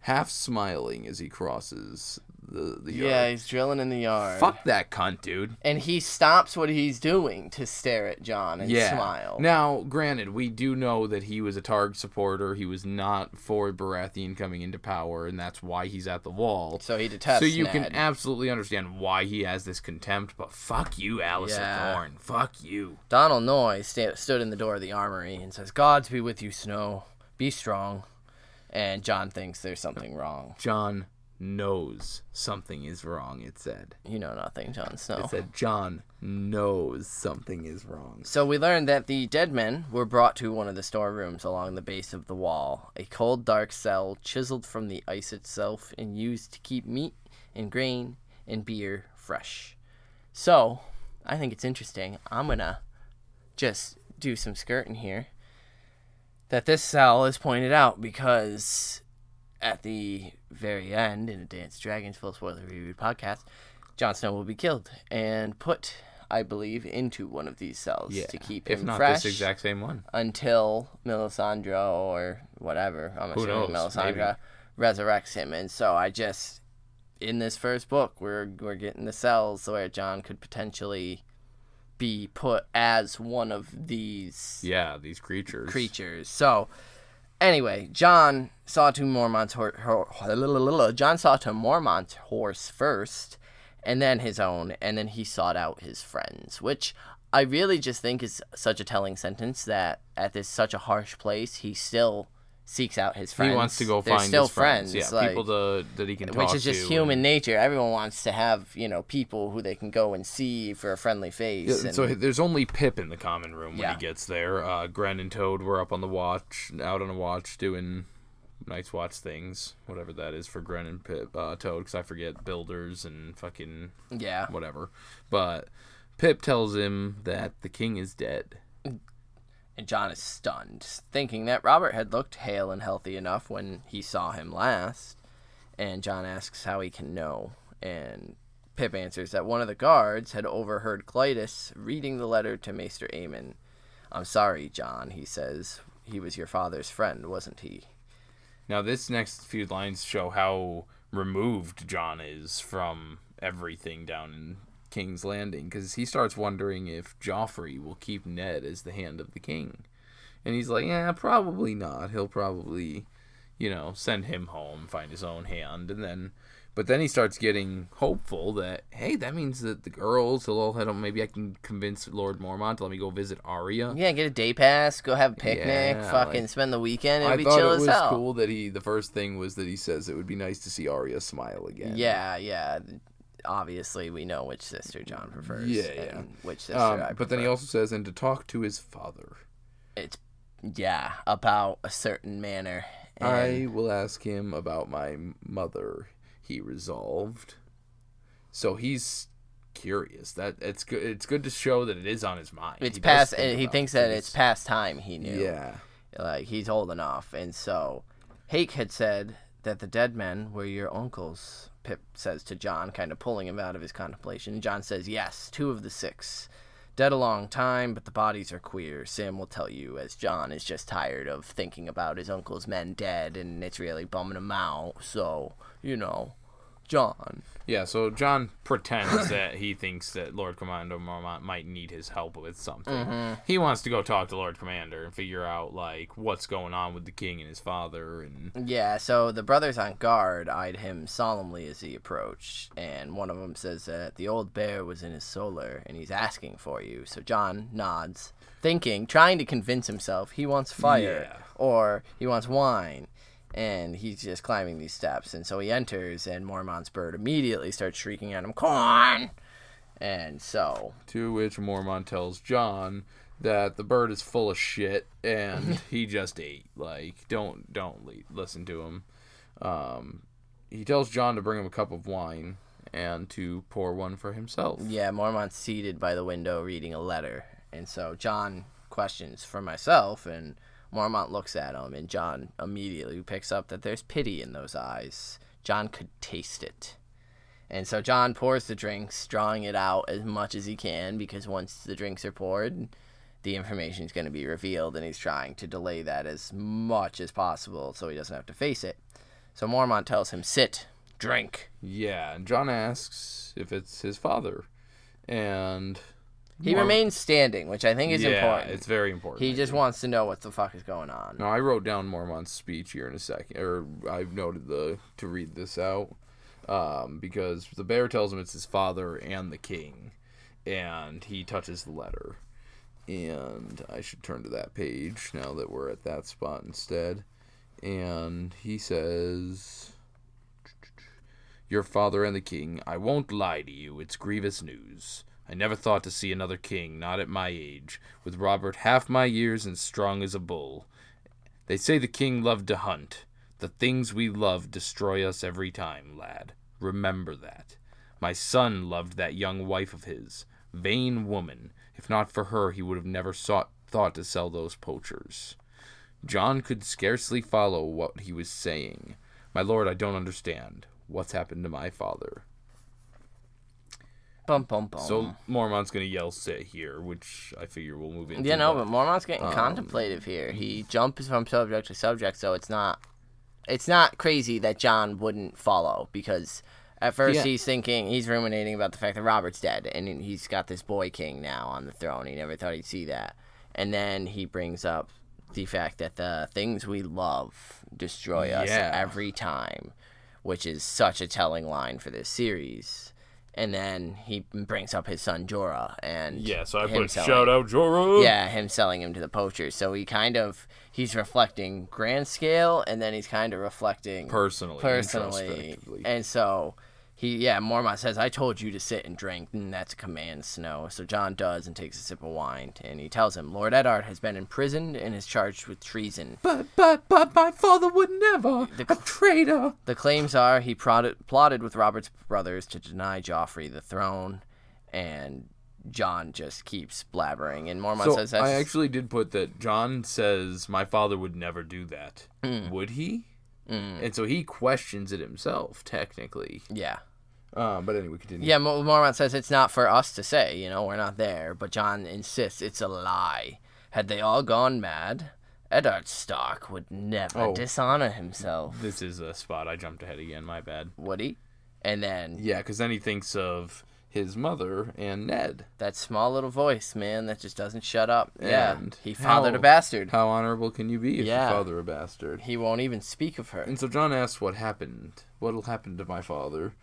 half smiling as he crosses the, the Yeah, he's drilling in the yard. Fuck that cunt, dude. And he stops what he's doing to stare at Jon and Yeah. smile. Now, granted, we do know that he was a Targ supporter. He was not for Baratheon coming into power, and that's why he's at the wall. so he detests So you Ned. can absolutely understand why he has this contempt, but fuck you, Alliser Yeah. Thorne. Fuck you. Donal Noye sta- stood in the door of the armory and says, Gods be with you, Snow. Be strong. And Jon thinks there's something wrong. Jon knows something is wrong, it said. You know nothing, Jon Snow. It said Jon knows something is wrong. So we learned that the dead men were brought to one of the storerooms along the base of the wall, a cold, dark cell chiseled from the ice itself and used to keep meat and grain and beer fresh. So, I think it's interesting. I'm gonna just do some skirting here. That this cell is pointed out because at the very end in a Dance Dragons Full Spoiler Review podcast, Jon Snow will be killed and put, I believe, into one of these cells Yeah. to keep if him not fresh this exact same one. until Melisandre or whatever. I'm Who assuming knows? Melisandre resurrects him. And so I just in this first book we're we're getting the cells where Jon could potentially be put as one of these Yeah, these creatures. creatures. So anyway, Jon saw to Mormont's hor- hor- Jon saw to Mormont's horse first, and then his own, and then he sought out his friends, which I really just think is such a telling sentence that at this such a harsh place, he still seeks out his friends. He wants to go They're find still his friends. friends, Yeah, like- people to, that he can talk to. which is just human and- nature. Everyone wants to have, you know, people who they can go and see for a friendly face. Yeah, and- so there's only Pip in the common room when Yeah. he gets there. Uh, Grenn and Toad were up on the watch, out on a watch, doing Night's Watch things, whatever that is for Grenn and Pip, uh, Toad, because I forget builders and fucking yeah. whatever. But Pip tells him that the king is dead. And Jon is stunned, thinking that Robert had looked hale and healthy enough when he saw him last. And Jon asks how he can know. And Pip answers that one of the guards had overheard Clydas reading the letter to Maester Aemon. I'm sorry, Jon, he says. He was your father's friend, wasn't he? Now, this next few lines show how removed Jon is from everything down in King's Landing because he starts wondering if Joffrey will keep Ned as the hand of the king. And he's like, yeah, probably not. He'll probably, you know, send him home, find his own hand. And then, but then he starts getting hopeful that, hey, that means that the girls will all head home. Maybe I can convince Lord Mormont to let me go visit Arya. Yeah, get a day pass, go have a picnic, Yeah, fucking like- spend the weekend. It'll I be thought chill it as was hell. cool that he. The first thing was that he says it would be nice to see Arya smile again. Yeah, yeah. Obviously, we know which sister Jon prefers. Yeah, yeah. and Which sister Um, I but then he also says, and to talk to his father. it's yeah about a certain manner. And I will ask him about my mother. He resolved. So he's curious. That it's good. It's good to show that it is on his mind. it's He past. think He thinks that it's past time. He knew. Yeah. like he's old enough, and so Hake had said that the dead men were your uncles. Pip says to Jon, kind of pulling him out of his contemplation. Jon says, "Yes, two of the six. Dead a long time, but the bodies are queer. Sam will tell you, as Jon is just tired of thinking about his uncle's men dead, and it's really bumming him out. So, you know, Jon. Yeah, so Jon pretends that he thinks that Lord Commander Mormont might need his help with something. Mm-hmm. He wants to go talk to Lord Commander and figure out like what's going on with the king and his father and Yeah, so the brothers on guard eyed him solemnly as he approached, and one of them says that the old bear was in his solar and he's asking for you. So Jon nods, thinking, trying to convince himself he wants fire Yeah. or he wants wine. And he's just climbing these steps, and so he enters, and Mormont's bird immediately starts shrieking at him, "Corn!" And so, to which Mormont tells Jon that the bird is full of shit and he just ate. Like don't don't li- listen to him. Um, he tells Jon to bring him a cup of wine and to pour one for himself. Yeah, Mormont's seated by the window reading a letter. And so Jon questions for myself, and Mormont looks at him, and Jon immediately picks up that there's pity in those eyes. Jon could taste it. And so Jon pours the drinks, drawing it out as much as he can, because once the drinks are poured, the information is going to be revealed, and he's trying to delay that as much as possible so he doesn't have to face it. So Mormont tells him, Sit, drink. Yeah, and Jon asks if it's his father, and He remains standing, which I think is yeah, important. it's very important. he I just think. wants to know what the fuck is going on. No, I wrote down Mormont's speech here in a second, or I've noted the to read this out, um, because the bear tells him it's his father and the king, and he touches the letter, and I should turn to that page now that we're at that spot instead, and he says. Your father and the king, I won't lie to you, it's grievous news. I never thought to see another king, not at my age, with Robert half my years and strong as a bull. They say the king loved to hunt. The things we love destroy us every time, lad. Remember that. My son loved that young wife of his. Vain woman. If not for her, he would have never sought, thought to sell those poachers. Jon could scarcely follow what he was saying. My lord, I don't understand. What's happened to my father? Bum bum bum. So Mormont's gonna yell "sit here," which I figure we'll move into. yeah, no, but- but Mormont's getting um, contemplative here. He jumps from subject to subject, so it's not it's not crazy that Jon wouldn't follow because at first Yeah. he's thinking he's ruminating about the fact that Robert's dead and he's got this boy king now on the throne. He never thought he'd see that. And then he brings up the fact that the things we love destroy us Yeah. every time, which is such a telling line for this series. And then he brings up his son Jorah and Yeah, so I put selling- shout out Jorah. yeah, him selling him to the poachers. So he kind of he's reflecting grand scale, and then he's kind of reflecting personally, personally. And so he, yeah, Mormont says, "I told you to sit and drink, and that's a command, Snow." So Jon does and takes a sip of wine, and he tells him, "Lord Eddard has been imprisoned and is charged with treason. But but but my father would never. The- a traitor. The claims are he plotted, plotted with Robert's brothers to deny Joffrey the throne, and." Jon just keeps blabbering, and Mormont So says that's I actually did put that Jon says my father would never do that. Mm. Would he? And so he questions it himself, technically. yeah. Uh, but anyway, continue. Yeah, Mo- Mormont says it's not for us to say, you know, we're not there. But Jon insists it's a lie. Had they all gone mad, Eddard Stark would never Oh. dishonor himself, This is a spot I jumped ahead again. My bad. would he? And then Yeah, because then he thinks of his mother and Ned. that small little voice, man, that just doesn't shut up. yeah, And he fathered how- a bastard. How honorable can you be if Yeah. you father a bastard? He won't even speak of her. And so Jon asks what happened. What'll happen to my father?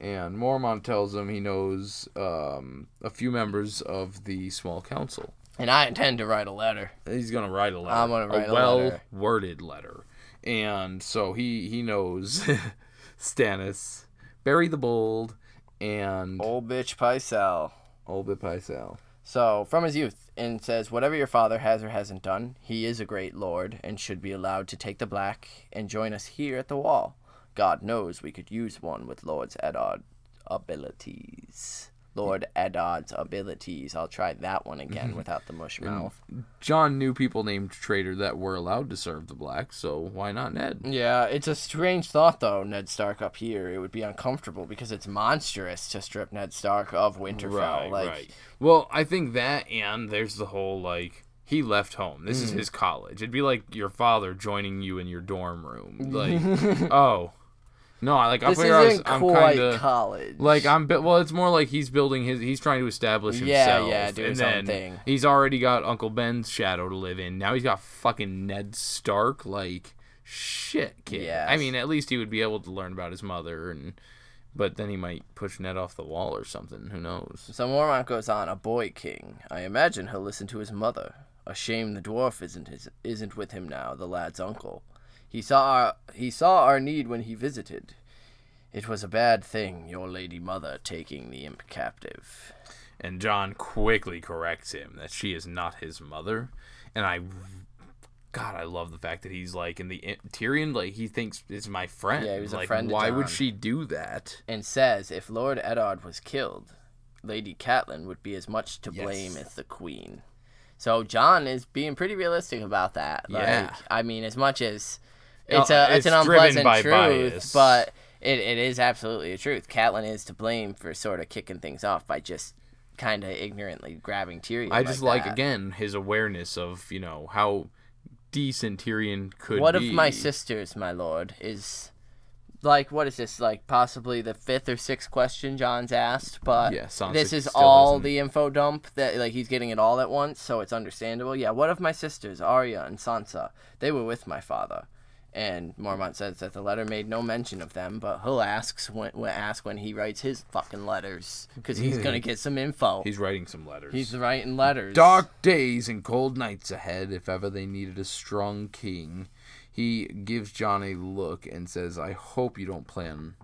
And Mormont tells him he knows um, a few members of the small council. And I intend to write a letter. He's gonna write a letter. I'm gonna write a well letter. worded letter. And so he he knows Stannis, Barry the Bold, and Old bitch Pycelle. Bitch Pycelle. So, from his youth, and says, Whatever your father has or hasn't done, he is a great lord and should be allowed to take the black and join us here at the wall. God knows we could use one with Lord's Eddard abilities. Lord Eddard's abilities. I'll try that one again without the mush mouth. Jon knew people named Traitor that were allowed to serve the black, so why not Ned? Yeah, it's a strange thought, though, Ned Stark up here. It would be uncomfortable because it's monstrous to strip Ned Stark of Winterfell. Right, like, Well, I think that and there's the whole like he left home. This is Mm. his college. It'd be like your father joining you in your dorm room. Like, oh, no, like I this figure I was, isn't I'm quite kind of college. like I'm. Well, it's more like he's building his. He's trying to establish himself. yeah, yeah, do and his own then thing. He's already got Uncle Ben's shadow to live in. Now he's got fucking Ned Stark. Like, shit, kid. Yes. I mean, at least he would be able to learn about his mother and. But then he might push Ned off the wall or something. Who knows? So Mormont goes on, a boy king. I imagine he'll listen to his mother. A shame the dwarf isn't his, isn't with him now, the lad's uncle. He saw our, he saw our need when he visited. It was a bad thing, your lady mother taking the imp captive. And Jon quickly corrects him that she is not his mother. And I, God, I love the fact that he's like in the Tyrion, like he thinks is my friend. Yeah, he was a friend Why would she do that? And says if Lord Eddard was killed, Lady Catelyn would be as much to Yes. blame as the queen. So Jon is being pretty realistic about that. Like, Yeah. I mean, as much as it's a it's, it's an unpleasant by truth, bias. but it, it is absolutely a truth. Catelyn is to blame for sort of kicking things off by just kind of ignorantly grabbing Tyrion. I just like, that. again his awareness of you know how decent Tyrion could One be. of my sisters, my lord, is like what is this like possibly the fifth or sixth question Jon's asked, but Yeah, this is all hasn't- the info dump that like he's getting it all at once, so it's understandable. Yeah, what of my sisters Arya and Sansa? They were with my father. And Mormont says that the letter made no mention of them, but he'll asks when, when ask when he writes his fucking letters because he's gonna get some info. He's writing some letters. He's writing letters. Dark days and cold nights ahead if ever they needed a strong king. He gives Jon a look and says, I hope you don't plan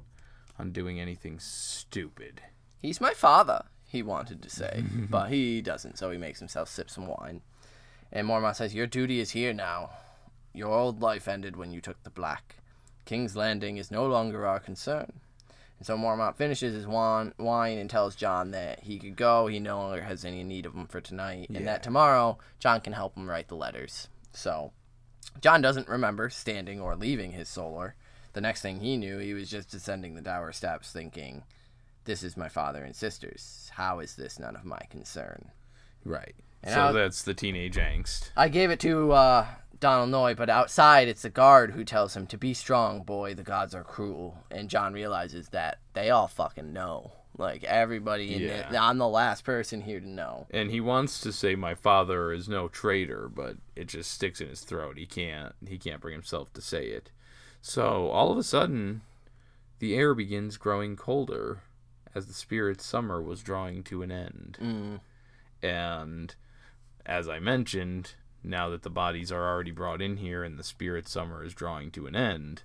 on doing anything stupid. He's my father, he wanted to say, but he doesn't, so he makes himself sip some wine. And Mormont says, Your duty is here now. Your old life ended when you took the black. King's Landing is no longer our concern. And so Mormont finishes his wine, wine and tells Jon that he could go. He no longer has any need of him for tonight, and that tomorrow Jon can help him write the letters. So Jon doesn't remember standing or leaving his solar. The next thing he knew, he was just descending the dour steps, thinking, "This is my father and sisters. How is this none of my concern?" Right. And so I was- that's the teenage angst. I gave it to uh, Donal Noye, but outside it's the guard who tells him to be strong, boy. The gods are cruel, and Jon realizes that they all fucking know. Like everybody in Yeah. it, I'm the last person here to know. And he wants to say my father is no traitor, but it just sticks in his throat. He can't he can't bring himself to say it. So all of a sudden, the air begins growing colder as the spirit summer was drawing to an end. Mm. And as I mentioned, now that the bodies are already brought in here and the spirit summer is drawing to an end,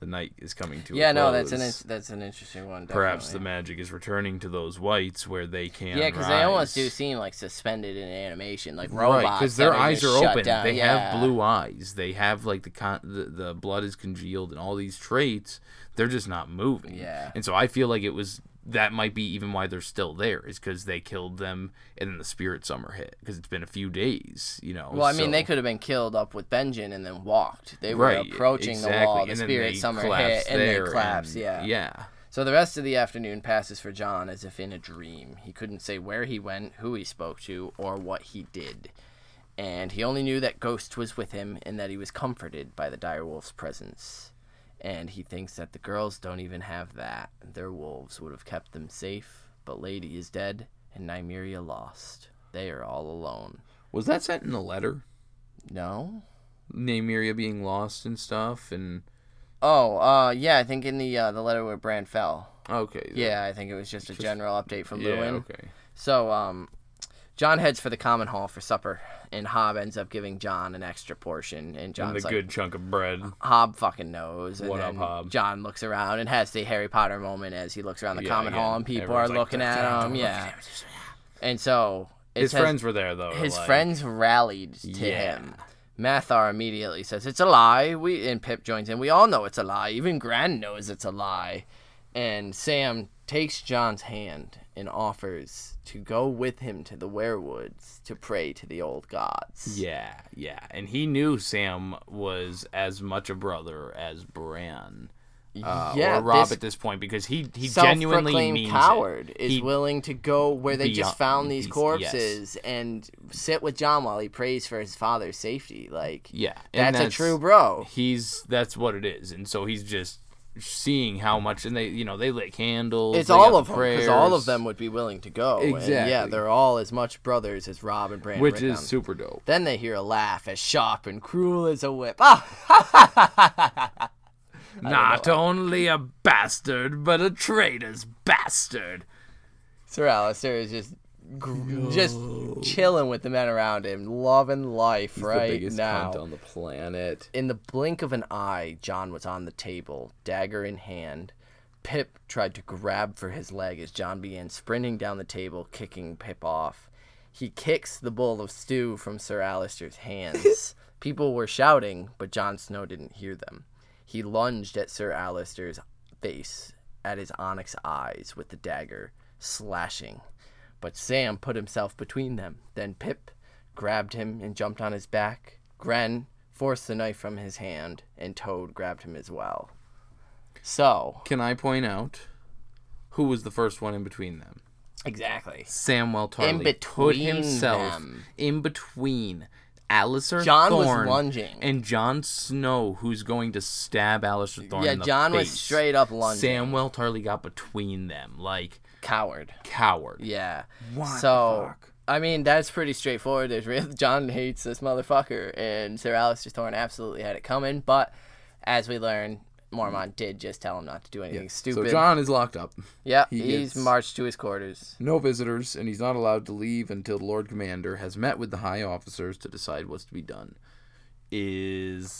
the night is coming to Yeah, a no, that's an in- that's an interesting one. Perhaps the magic is returning to those wights where they can. yeah, because they almost do seem like suspended in animation, like robots. Right, because their eyes are open. down. They yeah. have blue eyes. They have like the, con- the the blood is congealed and all these traits. They're just not moving. Yeah. And so I feel like it was that might be even why they're still there is because they killed them and then the spirit summer hit because it's been a few days. You know. Well, I mean, so- they could have been killed up with Benjen and then walked. They were right approaching exactly. the wall. The and spirit summer hit and they collapse. and- yeah. Yeah. So the rest of the afternoon passes for Jon as if in a dream. He couldn't say where he went, who he spoke to, or what he did. And he only knew that Ghost was with him and that he was comforted by the direwolf's presence. And he thinks that the girls don't even have that. Their wolves would have kept them safe, but Lady is dead and Nymeria lost. They are all alone. Was that sent in the letter? No? Nymeria being lost and stuff and Oh, uh, yeah, I think in the uh, the letter where Bran fell. okay. Yeah, I think it was just a general update from Yeah. Luwin. Okay. So, um, Jon heads for the common hall for supper, and Hob ends up giving Jon an extra portion, and And Jon's the like, good chunk of bread. Hob fucking knows. And What up, Hob? Jon looks around and has the Harry Potter moment as he looks around the Yeah, common again, hall, and people are like, looking at him. Yeah, ah. and so His says- friends were there though. his like- friends rallied to Yeah. him. Matthar immediately says it's a lie. We and Pip joins in. We all know it's a lie. Even Grenn knows it's a lie. And Sam takes Jon's hand and offers to go with him to the weirwoods to pray to the old gods. Yeah, yeah, and he knew Sam was as much a brother as Bran. Uh, yeah, or Robb this at this point because he he genuinely means coward it. is He- willing to go where they Beyond- just found these he's- corpses and sit with Jon while he prays for his father's safety. Like, yeah, and that's, a true bro. He's that's what it is, and so he's just seeing how much, and they you know they lit candles. It's all of them because all of them would be willing to go. And yeah, Exactly. they're all as much brothers as Robb and Brandon. which is super dope. Then they hear a laugh as sharp and cruel as a whip. Ah! Not only a bastard, but a traitor's bastard. Sir Alliser is just, gr- just chilling with the men around him, loving life right now. on the planet. In the blink of an eye, Jon was on the table, dagger in hand. Pip tried to grab for his leg as Jon began sprinting down the table, kicking Pip off. He kicks the bowl of stew from Sir Alliser's hands. People were shouting, but Jon Snow didn't hear them. He lunged at Sir Alliser's face, at his onyx eyes with the dagger, slashing. But Sam put himself between them. Then Pip grabbed him and jumped on his back. Grenn forced the knife from his hand, and Toad grabbed him as well. So, Can I point out who was the first one in between them? exactly. Samwell Tarly In put between himself them. in between Alliser Jon was lunging. and Jon Snow, who's going to stab Alliser Thorne. yeah, Jon was straight up lunging. Samwell Tarly got between them, like Coward. coward. Yeah. What the so fuck? I mean that's pretty straightforward. There's real Jon hates this motherfucker, and Sir Alliser Thorne absolutely had it coming. But as we learn, Mormont did just tell him not to do anything So stupid. Jon is locked up. yeah, he he's marched to his quarters. No visitors, and he's not allowed to leave until the Lord Commander has met with the high officers to decide what's to be done. Is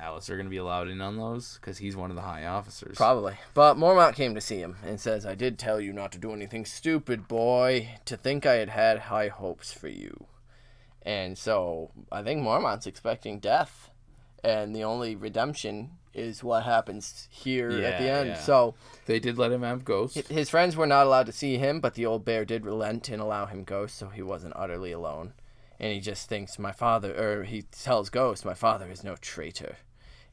Alliser going to be allowed in on those? Because he's one of the high officers. Probably. But Mormont came to see him and says, I did tell you not to do anything stupid, boy. To think I had had high hopes for you. And so I think Mormont's expecting death. And the only redemption is what happens here at the end. yeah. So They did let him have Ghost. his friends were not allowed to see him, but the old bear did relent and allow him Ghost, so he wasn't utterly alone. And he just thinks, my father, or he tells Ghost, my father is no traitor.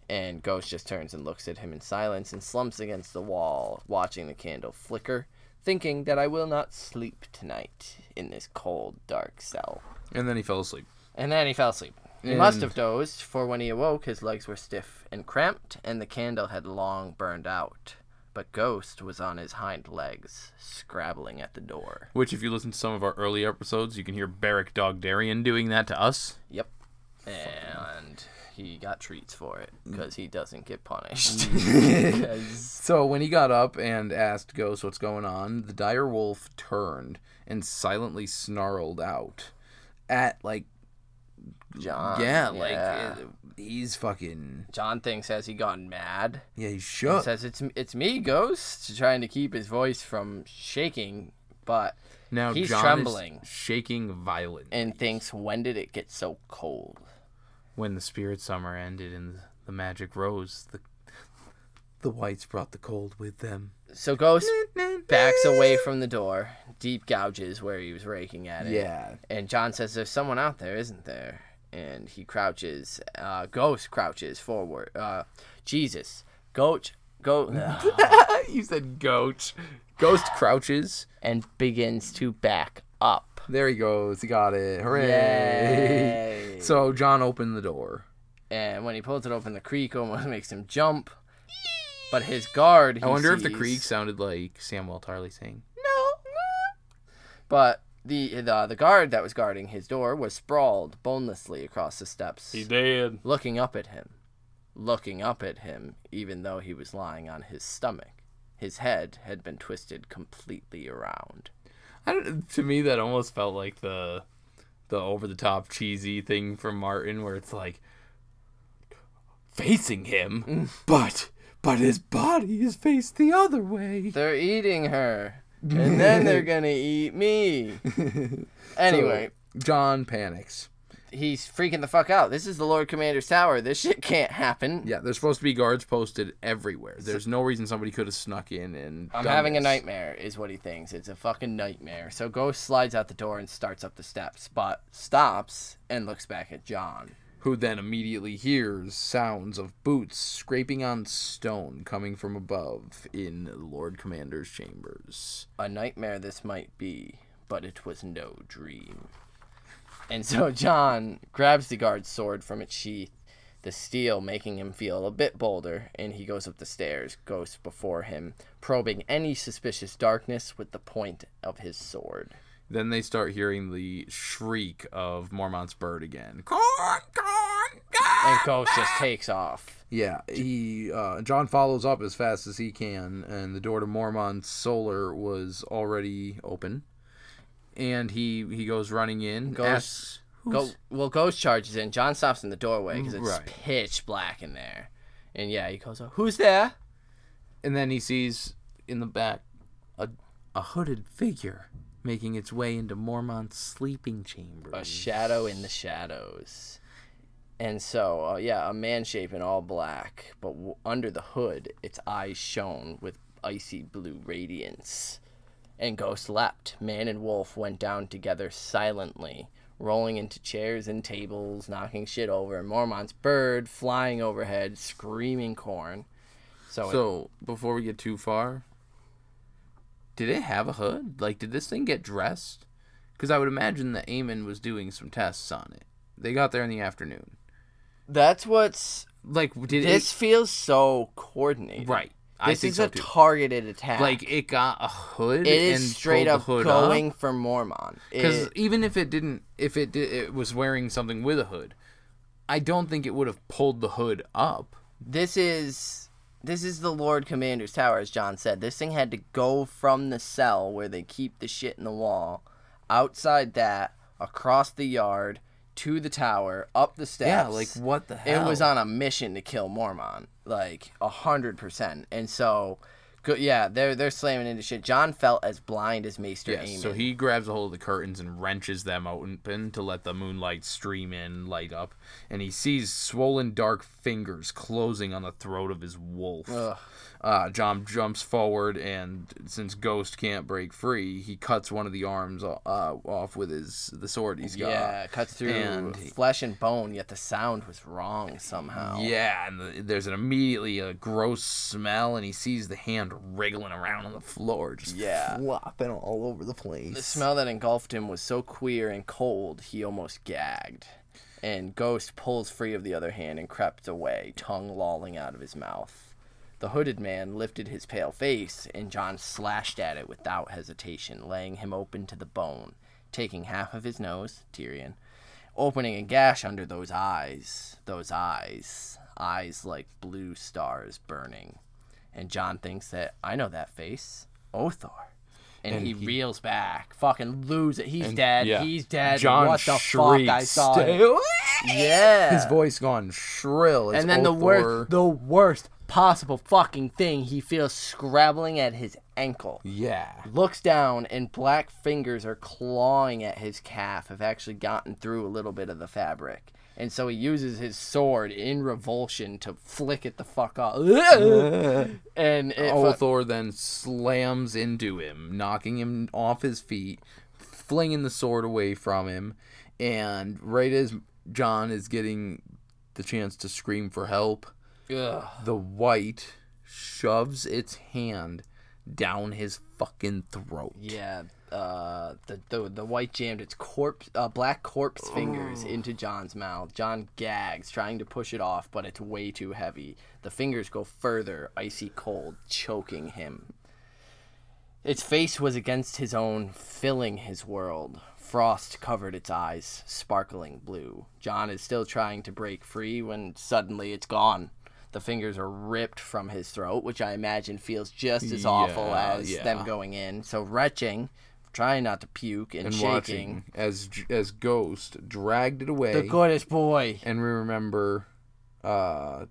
And Ghost just turns and looks at him in silence and slumps against the wall, watching the candle flicker, thinking that I will not sleep tonight in this cold, dark cell. And then he fell asleep. And then he fell asleep. He must have dozed, for when he awoke, his legs were stiff and cramped, and the candle had long burned out. But Ghost was on his hind legs, scrabbling at the door. Which, if you listen to some of our early episodes, you can hear Barrack Dog Darien doing that to us. Yep. And he got treats for it, mm. because he doesn't get punished. So when he got up and asked Ghost what's going on, the dire wolf turned and silently snarled out at like Jon. yeah, like yeah. he's fucking Jon thinks has he gone mad? yeah, He shook. says it's it's me, Ghost, trying to keep his voice from shaking, but Now He's Jon trembling. is shaking violently. and thinks when did it get so cold? When the spirit summer ended and the magic rose, the The wights brought the cold with them. So Ghost backs away from the door, deep gouges where he was raking at it. Yeah. And Jon says, "There's someone out there, isn't there?" And he crouches. Uh, Ghost crouches forward. Uh, Jesus, Ghost, go, you said goat. Ghost crouches. and begins to back up. There he goes. He got it. Hooray. Yay. So Jon opened the door. And when he pulls it open, the creak almost makes him jump. But his guard, he I wonder if the sees- creek sounded like Samwell Tarly saying, No. But the, the uh, the guard that was guarding his door was sprawled bonelessly across the steps. He did. looking up at him, looking up at him, even though he was lying on his stomach. His head had been twisted completely around. I don't, to me, that almost felt like the the over the top cheesy thing from Martin, where it's like facing him, mm. But but his body is faced the other way. They're eating her, and then they're gonna eat me. Anyway, Jon panics. He's freaking the fuck out. This is the Lord Commander's tower. This shit can't happen. Yeah, there's supposed to be guards posted everywhere. There's no reason somebody could have snuck in and. I'm having a nightmare, is what he thinks. It's a fucking nightmare. So Ghost slides out the door and starts up the steps, but stops and looks back at Jon. Who then immediately hears sounds of boots scraping on stone coming from above in the Lord Commander's chambers. A nightmare this might be, but it was no dream. And so Jon grabs the guard's sword from its sheath, the steel making him feel a bit bolder, and he goes up the stairs, Ghost before him, probing any suspicious darkness with the point of his sword. then they start hearing the shriek of Mormont's bird again. Corn, corn, And Ghost just takes off. Yeah, he uh, Jon follows up as fast as he can, and the door to Mormont's solar was already open. And he he goes running in. Goes- asks, Go well, Ghost charges in. Jon stops in the doorway because it's Right. pitch black in there. And yeah, he goes, "Who's there?" and then he sees in the back a a hooded figure making its way into Mormont's sleeping chamber. A shadow in the shadows. And so, uh, yeah, a man shape in all black, but w- under the hood, its eyes shone with icy blue radiance. And Ghost leapt. Man and Wolf went down together silently, rolling into chairs and tables, knocking shit over. Mormont's bird flying overhead, screaming corn. So, it- before we get too far, did it have a hood? Like, did this thing get dressed? Because I would imagine that Aemon was doing some tests on it. They got there in the afternoon. That's what's. Like did This feels so coordinated. right? This is so a too. targeted attack. Like it got a hood. it and straight up going up. for Mormont. Because even if it didn't, if it did, it was wearing something with a hood, I don't think it would have pulled the hood up. this is this is the Lord Commander's tower, as Jon said. This thing had to go from the cell where they keep the shit in the wall, outside that, across the yard, to the tower, up the steps. Yeah, like what the hell? it was on a mission to kill Mormont, like a hundred percent. And so, go, yeah, they're they're slamming into shit. Jon felt as blind as Maester Yes, Aemon. so he grabs a hold of the curtains and wrenches them open to let the moonlight stream in, light up, and he sees swollen dark fingers closing on the throat of his wolf. Uh, Jon jumps forward, and since Ghost can't break free, he cuts one of the arms uh, off with his the sword he's got. yeah, cuts through and- flesh and bone, yet the sound was wrong somehow. Yeah, and the, there's an immediately a gross smell, and he sees the hand wriggling around on the floor, just Yeah. flopping all over the place. The smell that engulfed him was so queer and cold, he almost gagged. And Ghost pulls free of the other hand and crept away, tongue lolling out of his mouth. The hooded man lifted his pale face, and Jon slashed at it without hesitation, laying him open to the bone, taking half of his nose, Tyrion, opening a gash under those eyes, those eyes, eyes like blue stars burning. And Jon thinks that I know that face, Othor. And, And he, he- reels back, fucking lose it. He's dead. yeah. He's dead. Jon what the fuck? shrieks. I saw it. Yeah. His voice gone shrill. as and then the worst, the worst possible fucking thing, he feels scrabbling at his ankle. Yeah. Looks down, and black fingers are clawing at his calf. Have actually gotten through a little bit of the fabric, and so he uses his sword in revulsion to flick it the fuck off. and it oh, fu- Othor then slams into him, knocking him off his feet, flinging the sword away from him, and right as Jon is getting the chance to scream for help, Ugh. the wight shoves its hand down his fucking throat. Yeah, uh, the, the the wight jammed its corpse, uh, black corpse fingers into Jon's mouth. Jon gags, trying to push it off, but it's way too heavy. The fingers go further, icy cold, choking him. Its face was against his own, filling his world. Frost covered its eyes, sparkling blue. Jon is still trying to break free when suddenly it's gone. The fingers are ripped from his throat, which I imagine feels just as awful as yeah. them going in. So retching, trying not to puke and, And shaking. as as Ghost dragged it away. The goodest boy. and we remember uh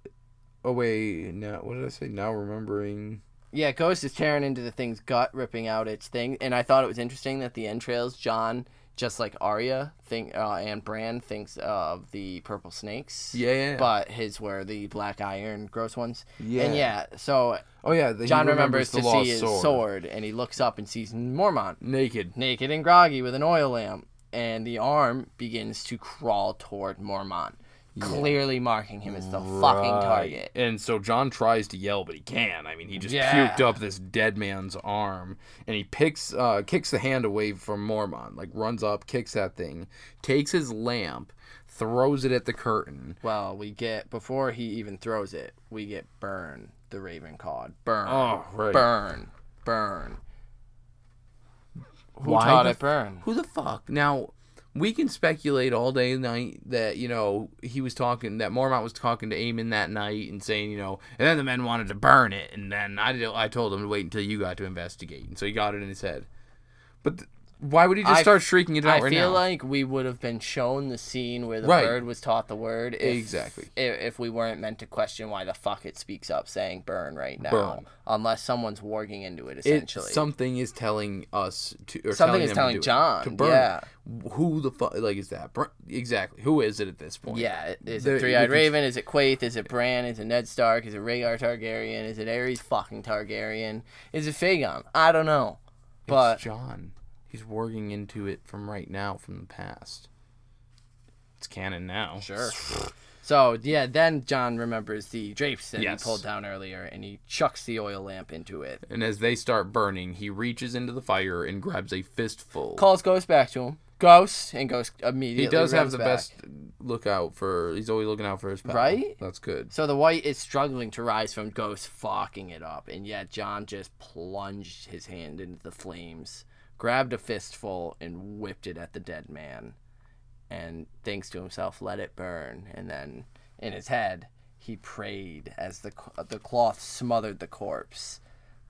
oh wait now what did i say now remembering Yeah, Ghost is tearing into the thing's gut, ripping out its thing. And I thought it was interesting that the entrails, Jon, just like Arya, think uh, and Bran thinks of the purple snakes. yeah, yeah, yeah. But his were the black iron gross ones. Yeah. And yeah, so oh yeah the, Jon remembers, the to see his sword. and he looks up and sees Mormont naked naked and groggy with an oil lamp. And the arm begins to crawl toward Mormont, clearly marking him as the fucking target. and so jon tries to yell but he can't i mean he just Yeah. puked up this dead man's arm and he picks uh kicks the hand away from mormont like runs up kicks that thing takes his lamp throws it at the curtain Well, we get before he even throws it, we get burn the Raven cod. Burn. Oh, right. Burn. Burn. Who Why taught it burn? Who the fuck? Now, we can speculate all day and night that, you know, he was talking, that Mormont was talking to Aemon that night and saying, you know, and then the men wanted to burn it. And then I, did, I told him to wait until you got to investigate. And so he got it in his head. But th- why would he just I- start shrieking it out right now? I right feel now? like we would have been shown the scene where the Right. bird was taught the word. If, Exactly. If, if we weren't meant to question why the fuck it speaks up saying burn right now, Burn. unless someone's warging into it it, essentially. something is telling us to, or Something telling is telling to do it, Jon, to burn. yeah. Who the fuck? Like, is that? Burn, exactly. Who is it at this point? yeah, is it Three Eyed Raven? Is it Quaithe? Is it Bran? Is it Ned Stark? Is it Rhaegar Targaryen? Is it Aerys fucking Targaryen? Is it Fagon? I don't know. But It's Jon. He's warging into it from right now, from the past. It's canon now. Sure. So yeah, then Jon remembers the drapes that Yes. he pulled down earlier, and he chucks the oil lamp into it. And as they start burning, he reaches into the fire and grabs a fistful. Calls Ghost back to him. Ghost, and Ghost immediately. He does have runs the back. best lookout for. He's always looking out for his pal. Right? That's good. So the wight is struggling to rise from Ghost fucking it up, and yet Jon just plunged his hand into the flames, grabbed a fistful, and whipped it at the dead man, and thinks to himself, "Let it burn." And then in his head, he prayed as the the cloth smothered the corpse.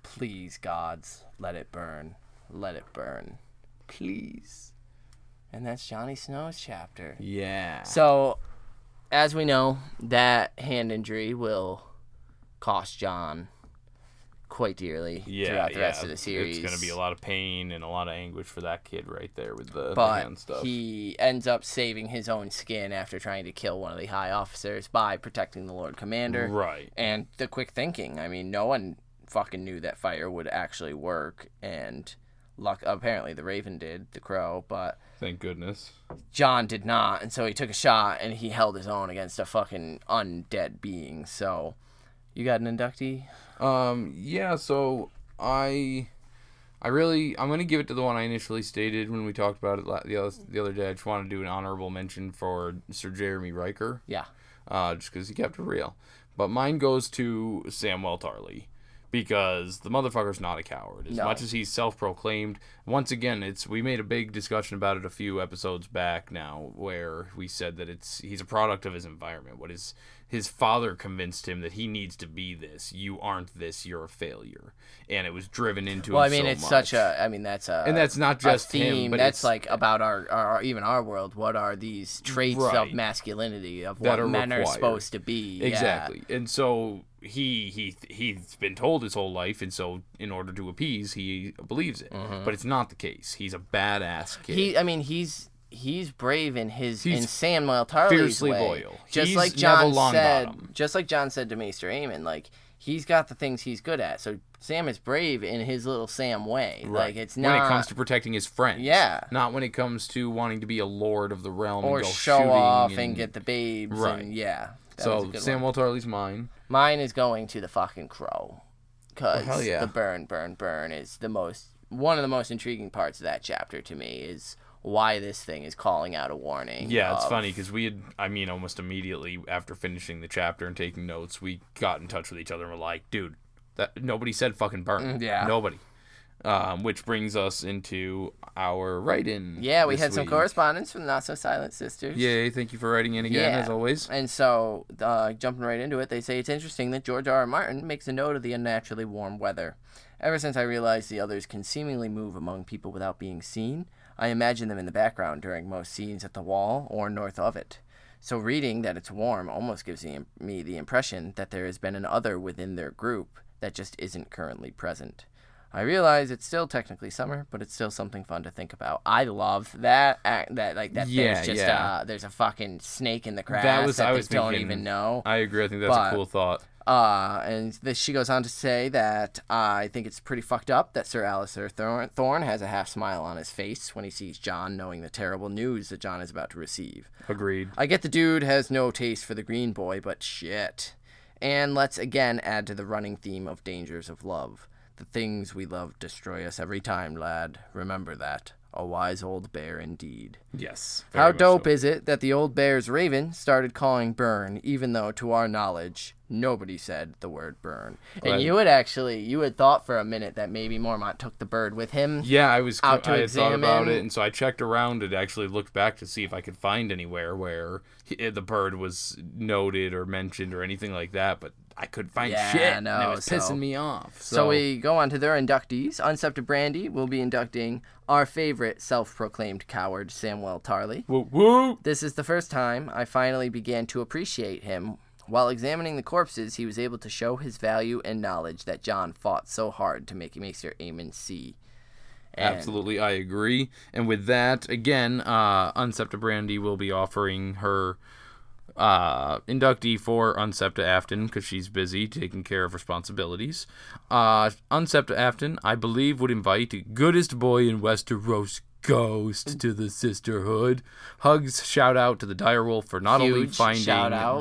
Please, gods, let it burn, let it burn, please. And that's Johnny Snow's chapter. Yeah. So, as we know, that hand injury will cost Jon quite dearly Yeah, throughout the yeah. rest of the series. It's gonna be a lot of pain and a lot of anguish for that kid right there with the, the But hand stuff. he ends up saving his own skin after trying to kill one of the high officers by protecting the Lord Commander. Right. And the quick thinking. I mean, no one fucking knew that fire would actually work, and luck. Apparently, the Raven did, the Crow, but Thank goodness. Jon did not, and so he took a shot and he held his own against a fucking undead being. So, you got an inductee? Um. Yeah. So I, I really, I'm gonna give it to the one I initially stated when we talked about it la- the other the other day. I just want to do an honorable mention for Sir Jaremy Rykker. Yeah. uh, just because he kept it real. But mine goes to Samwell Tarly because the motherfucker's not a coward. As No. much as he's self-proclaimed, once again, it's we made a big discussion about it a few episodes back now, where we said that it's he's a product of his environment. What his his father convinced him that he needs to be this. You aren't this. You're a failure, and it was driven into Well, I mean, so it's much. such a. I mean, that's a. And that's not just him, theme. but that's like about our, our even our world. What are these traits of masculinity of what are men are supposed to be? Yeah. Exactly. And so he he he's been told his whole life and so in order to appease he believes it. But it's not the case. He's a badass kid. Mm-hmm. He. I mean, he's. He's brave in his He's in Samwell Tarly's way. loyal. Just He's like Jon said. Just like Jon said to Maester Aemon, like he's got the things he's good at. So Sam is brave in his little Sam way. Right. Like it's not when it comes to protecting his friends. Yeah. Not when it comes to wanting to be a lord of the realm or and go show shooting off and, and get the babes. Right. And, yeah. that was a So good one. Samwell Tarly's mine. Mine is going to the fucking crow. Because hell yeah. the burn, burn, burn is the most one of the most intriguing parts of that chapter to me is why this thing is calling out a warning. Yeah, it's funny because we had, I mean, almost immediately after finishing the chapter and taking notes, we got in touch with each other and we're like, dude, that nobody said fucking burn. Mm, yeah. Nobody. Um, which brings us into our write-in. Yeah, we had some week. correspondence from the Not So Silent Sisters. Yay, thank you for writing in again, Yeah. as always. And so, uh, jumping right into it, they say it's interesting that George R. R. Martin makes a note of the unnaturally warm weather. Ever since I realized the others can seemingly move among people without being seen, I imagine them in the background during most scenes at the wall or north of it. So, reading that it's warm almost gives me the impression that there has been an other within their group that just isn't currently present. I realize it's still technically summer, but it's still something fun to think about. I love that act, that like that Yeah, there's just yeah. uh there's a fucking snake in the grass That was- I they was don't thinking- even know. I agree. I think that's But- a cool thought. Uh, and this, she goes on to say that uh, I think it's pretty fucked up that Sir Alliser Thorne, Thorne has a half smile on his face when he sees Jon, knowing the terrible news that Jon is about to receive. Agreed. I get the dude has no taste for the green boy, but shit. And let's again add to the running theme of dangers of love. The things we love destroy us every time, lad. Remember that. A wise old bear indeed. Yes. How dope is it that the old bear's raven started calling burn, even though, to our knowledge, nobody said the word burn. And you had actually, you had thought for a minute that maybe Mormont took the bird with him. Yeah, I was. Out to I had thought about examine- it, and so I checked around and actually looked back to see if I could find anywhere where he, eh, the bird was noted or mentioned or anything like that. But I couldn't find Yeah, shit. and no, it was so- pissing me off. So, So we go on to their inductees. Unscepted Brandy will be inducting our favorite self-proclaimed coward, Samwell Tarly. woo woo. This is the first time I finally began to appreciate him. While examining the corpses, he was able to show his value and knowledge that Jon fought so hard to make Maester Aemon see. And- see. Absolutely, I agree. And with that, again, uh, Unsepta Brandy will be offering her uh, inductee for Unsepta Afton because she's busy taking care of responsibilities. Uh, Unsepta Afton, I believe, would invite goodest boy in Westeros Ghost to the sisterhood. Hugs, shout out to the direwolf for not only finding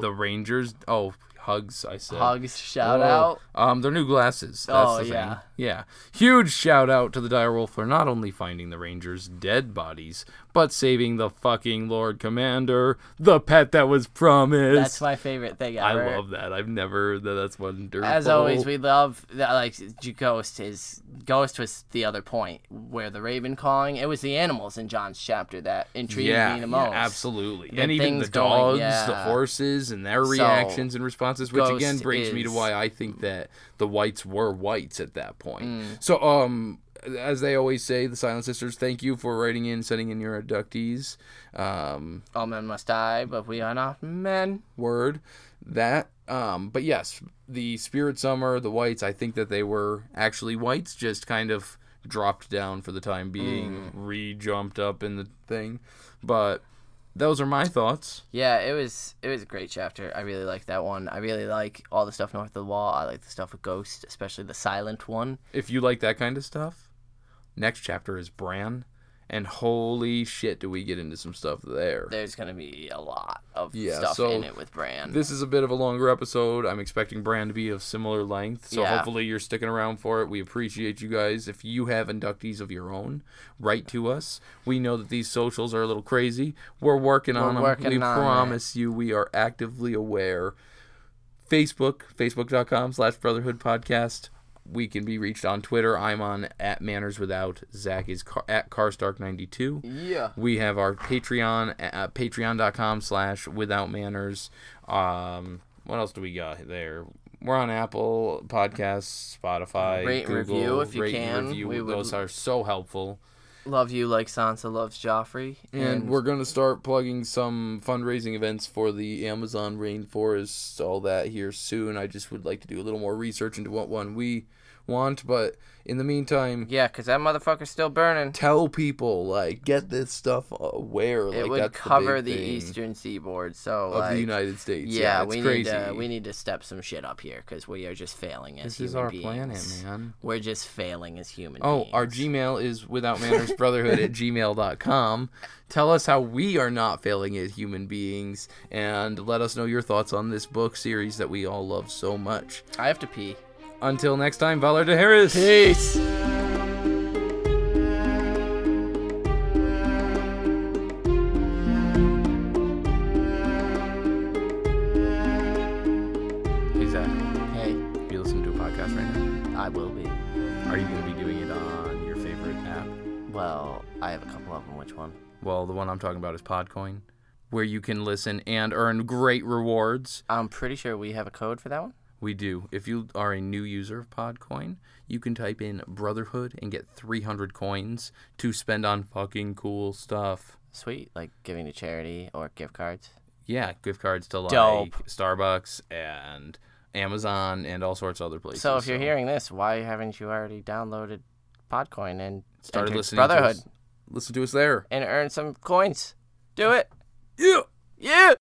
the Rangers. Oh, hugs, I said. Hugs, shout Whoa. out. Um, their new glasses. That's Oh, the thing. yeah. Yeah. Huge shout out to the direwolf for not only finding the Rangers' dead bodies, but saving the fucking Lord Commander, the pet that was promised. That's my favorite thing ever. I love that. I've never that, that's wonderful. As always, we love that. Like Ghost is Ghost was the other point where the Raven calling. It was the animals in Jon's chapter that intrigued yeah, me the yeah, most. absolutely. The and even the things going- dogs, the horses, and their So, reactions and responses, which again Ghost brings me to why I think that the wights were wights at that point. Mm. So, um, as they always say, the Silent Sisters, thank you for writing in, sending in your abductees. Um, All men must die, but we are not men. word that um but yes the spirit summer the wights i think that they were actually wights just kind of dropped down for the time being re-jumped up in the thing but those are my thoughts Yeah, it was it was a great chapter. I really like that one. I really like all the stuff north of the wall. I like the stuff with Ghost, especially the silent one. if you like that kind of stuff next chapter is bran and holy shit do we get into some stuff there There's gonna be a lot of Yeah, stuff so in it with Bran. This is a bit of a longer episode. I'm expecting Bran to be of similar length, so Yeah. hopefully you're sticking around for it. We appreciate you guys. If you have inductees of your own, write to us. We know that these socials are a little crazy. We're working on them. working we on it. promise you, we are actively aware. Facebook, facebook.com slash brotherhood podcast. We can be reached on Twitter. I'm on at manners without. Zach is car, at carstark92. yeah. We have our Patreon at patreon.com slash without manners. Um, what else do we got there? We're on Apple Podcasts, Spotify, Rate Google. review if you rate can. review. We would- Those are so helpful. Love you like Sansa loves Joffrey. And, we're going to start plugging some fundraising events for the Amazon rainforest, all that here soon. I just would like to do a little more research into what one we want. But in the meantime, yeah, because that motherfucker's still burning. tell people, like, get this stuff aware. It like, would that's cover the, the, eastern seaboard, so of like, the United States. yeah, it's we crazy. need to we need to step some shit up here because we are just failing as This human is our beings. planet, man. We're just failing as human Oh, beings. our Gmail is without manners brotherhood at gmail.com. Tell us how we are not failing as human beings and let us know your thoughts on this book series that we all love so much. I have to pee. Until next time, Valar Dohaeris. Peace. Hey, Zach, Hey, you listening to a podcast right now? I will be. Are you going to be doing it on your favorite app? Well, I have a couple of them. Which one? Well, the one I'm talking about is Podcoin, where you can listen and earn great rewards. I'm pretty sure we have a code for that one. We do. If you are a new user of Podcoin, you can type in Brotherhood and get 300 coins to spend on fucking cool stuff. Sweet, like giving to charity or gift cards. Yeah, gift cards to like Dope. Starbucks and Amazon and all sorts of other places. So if you're hearing this, why haven't you already downloaded Podcoin and started listening Brotherhood to us, listen to us there. and earn some coins? Do it. Yeah. Yeah.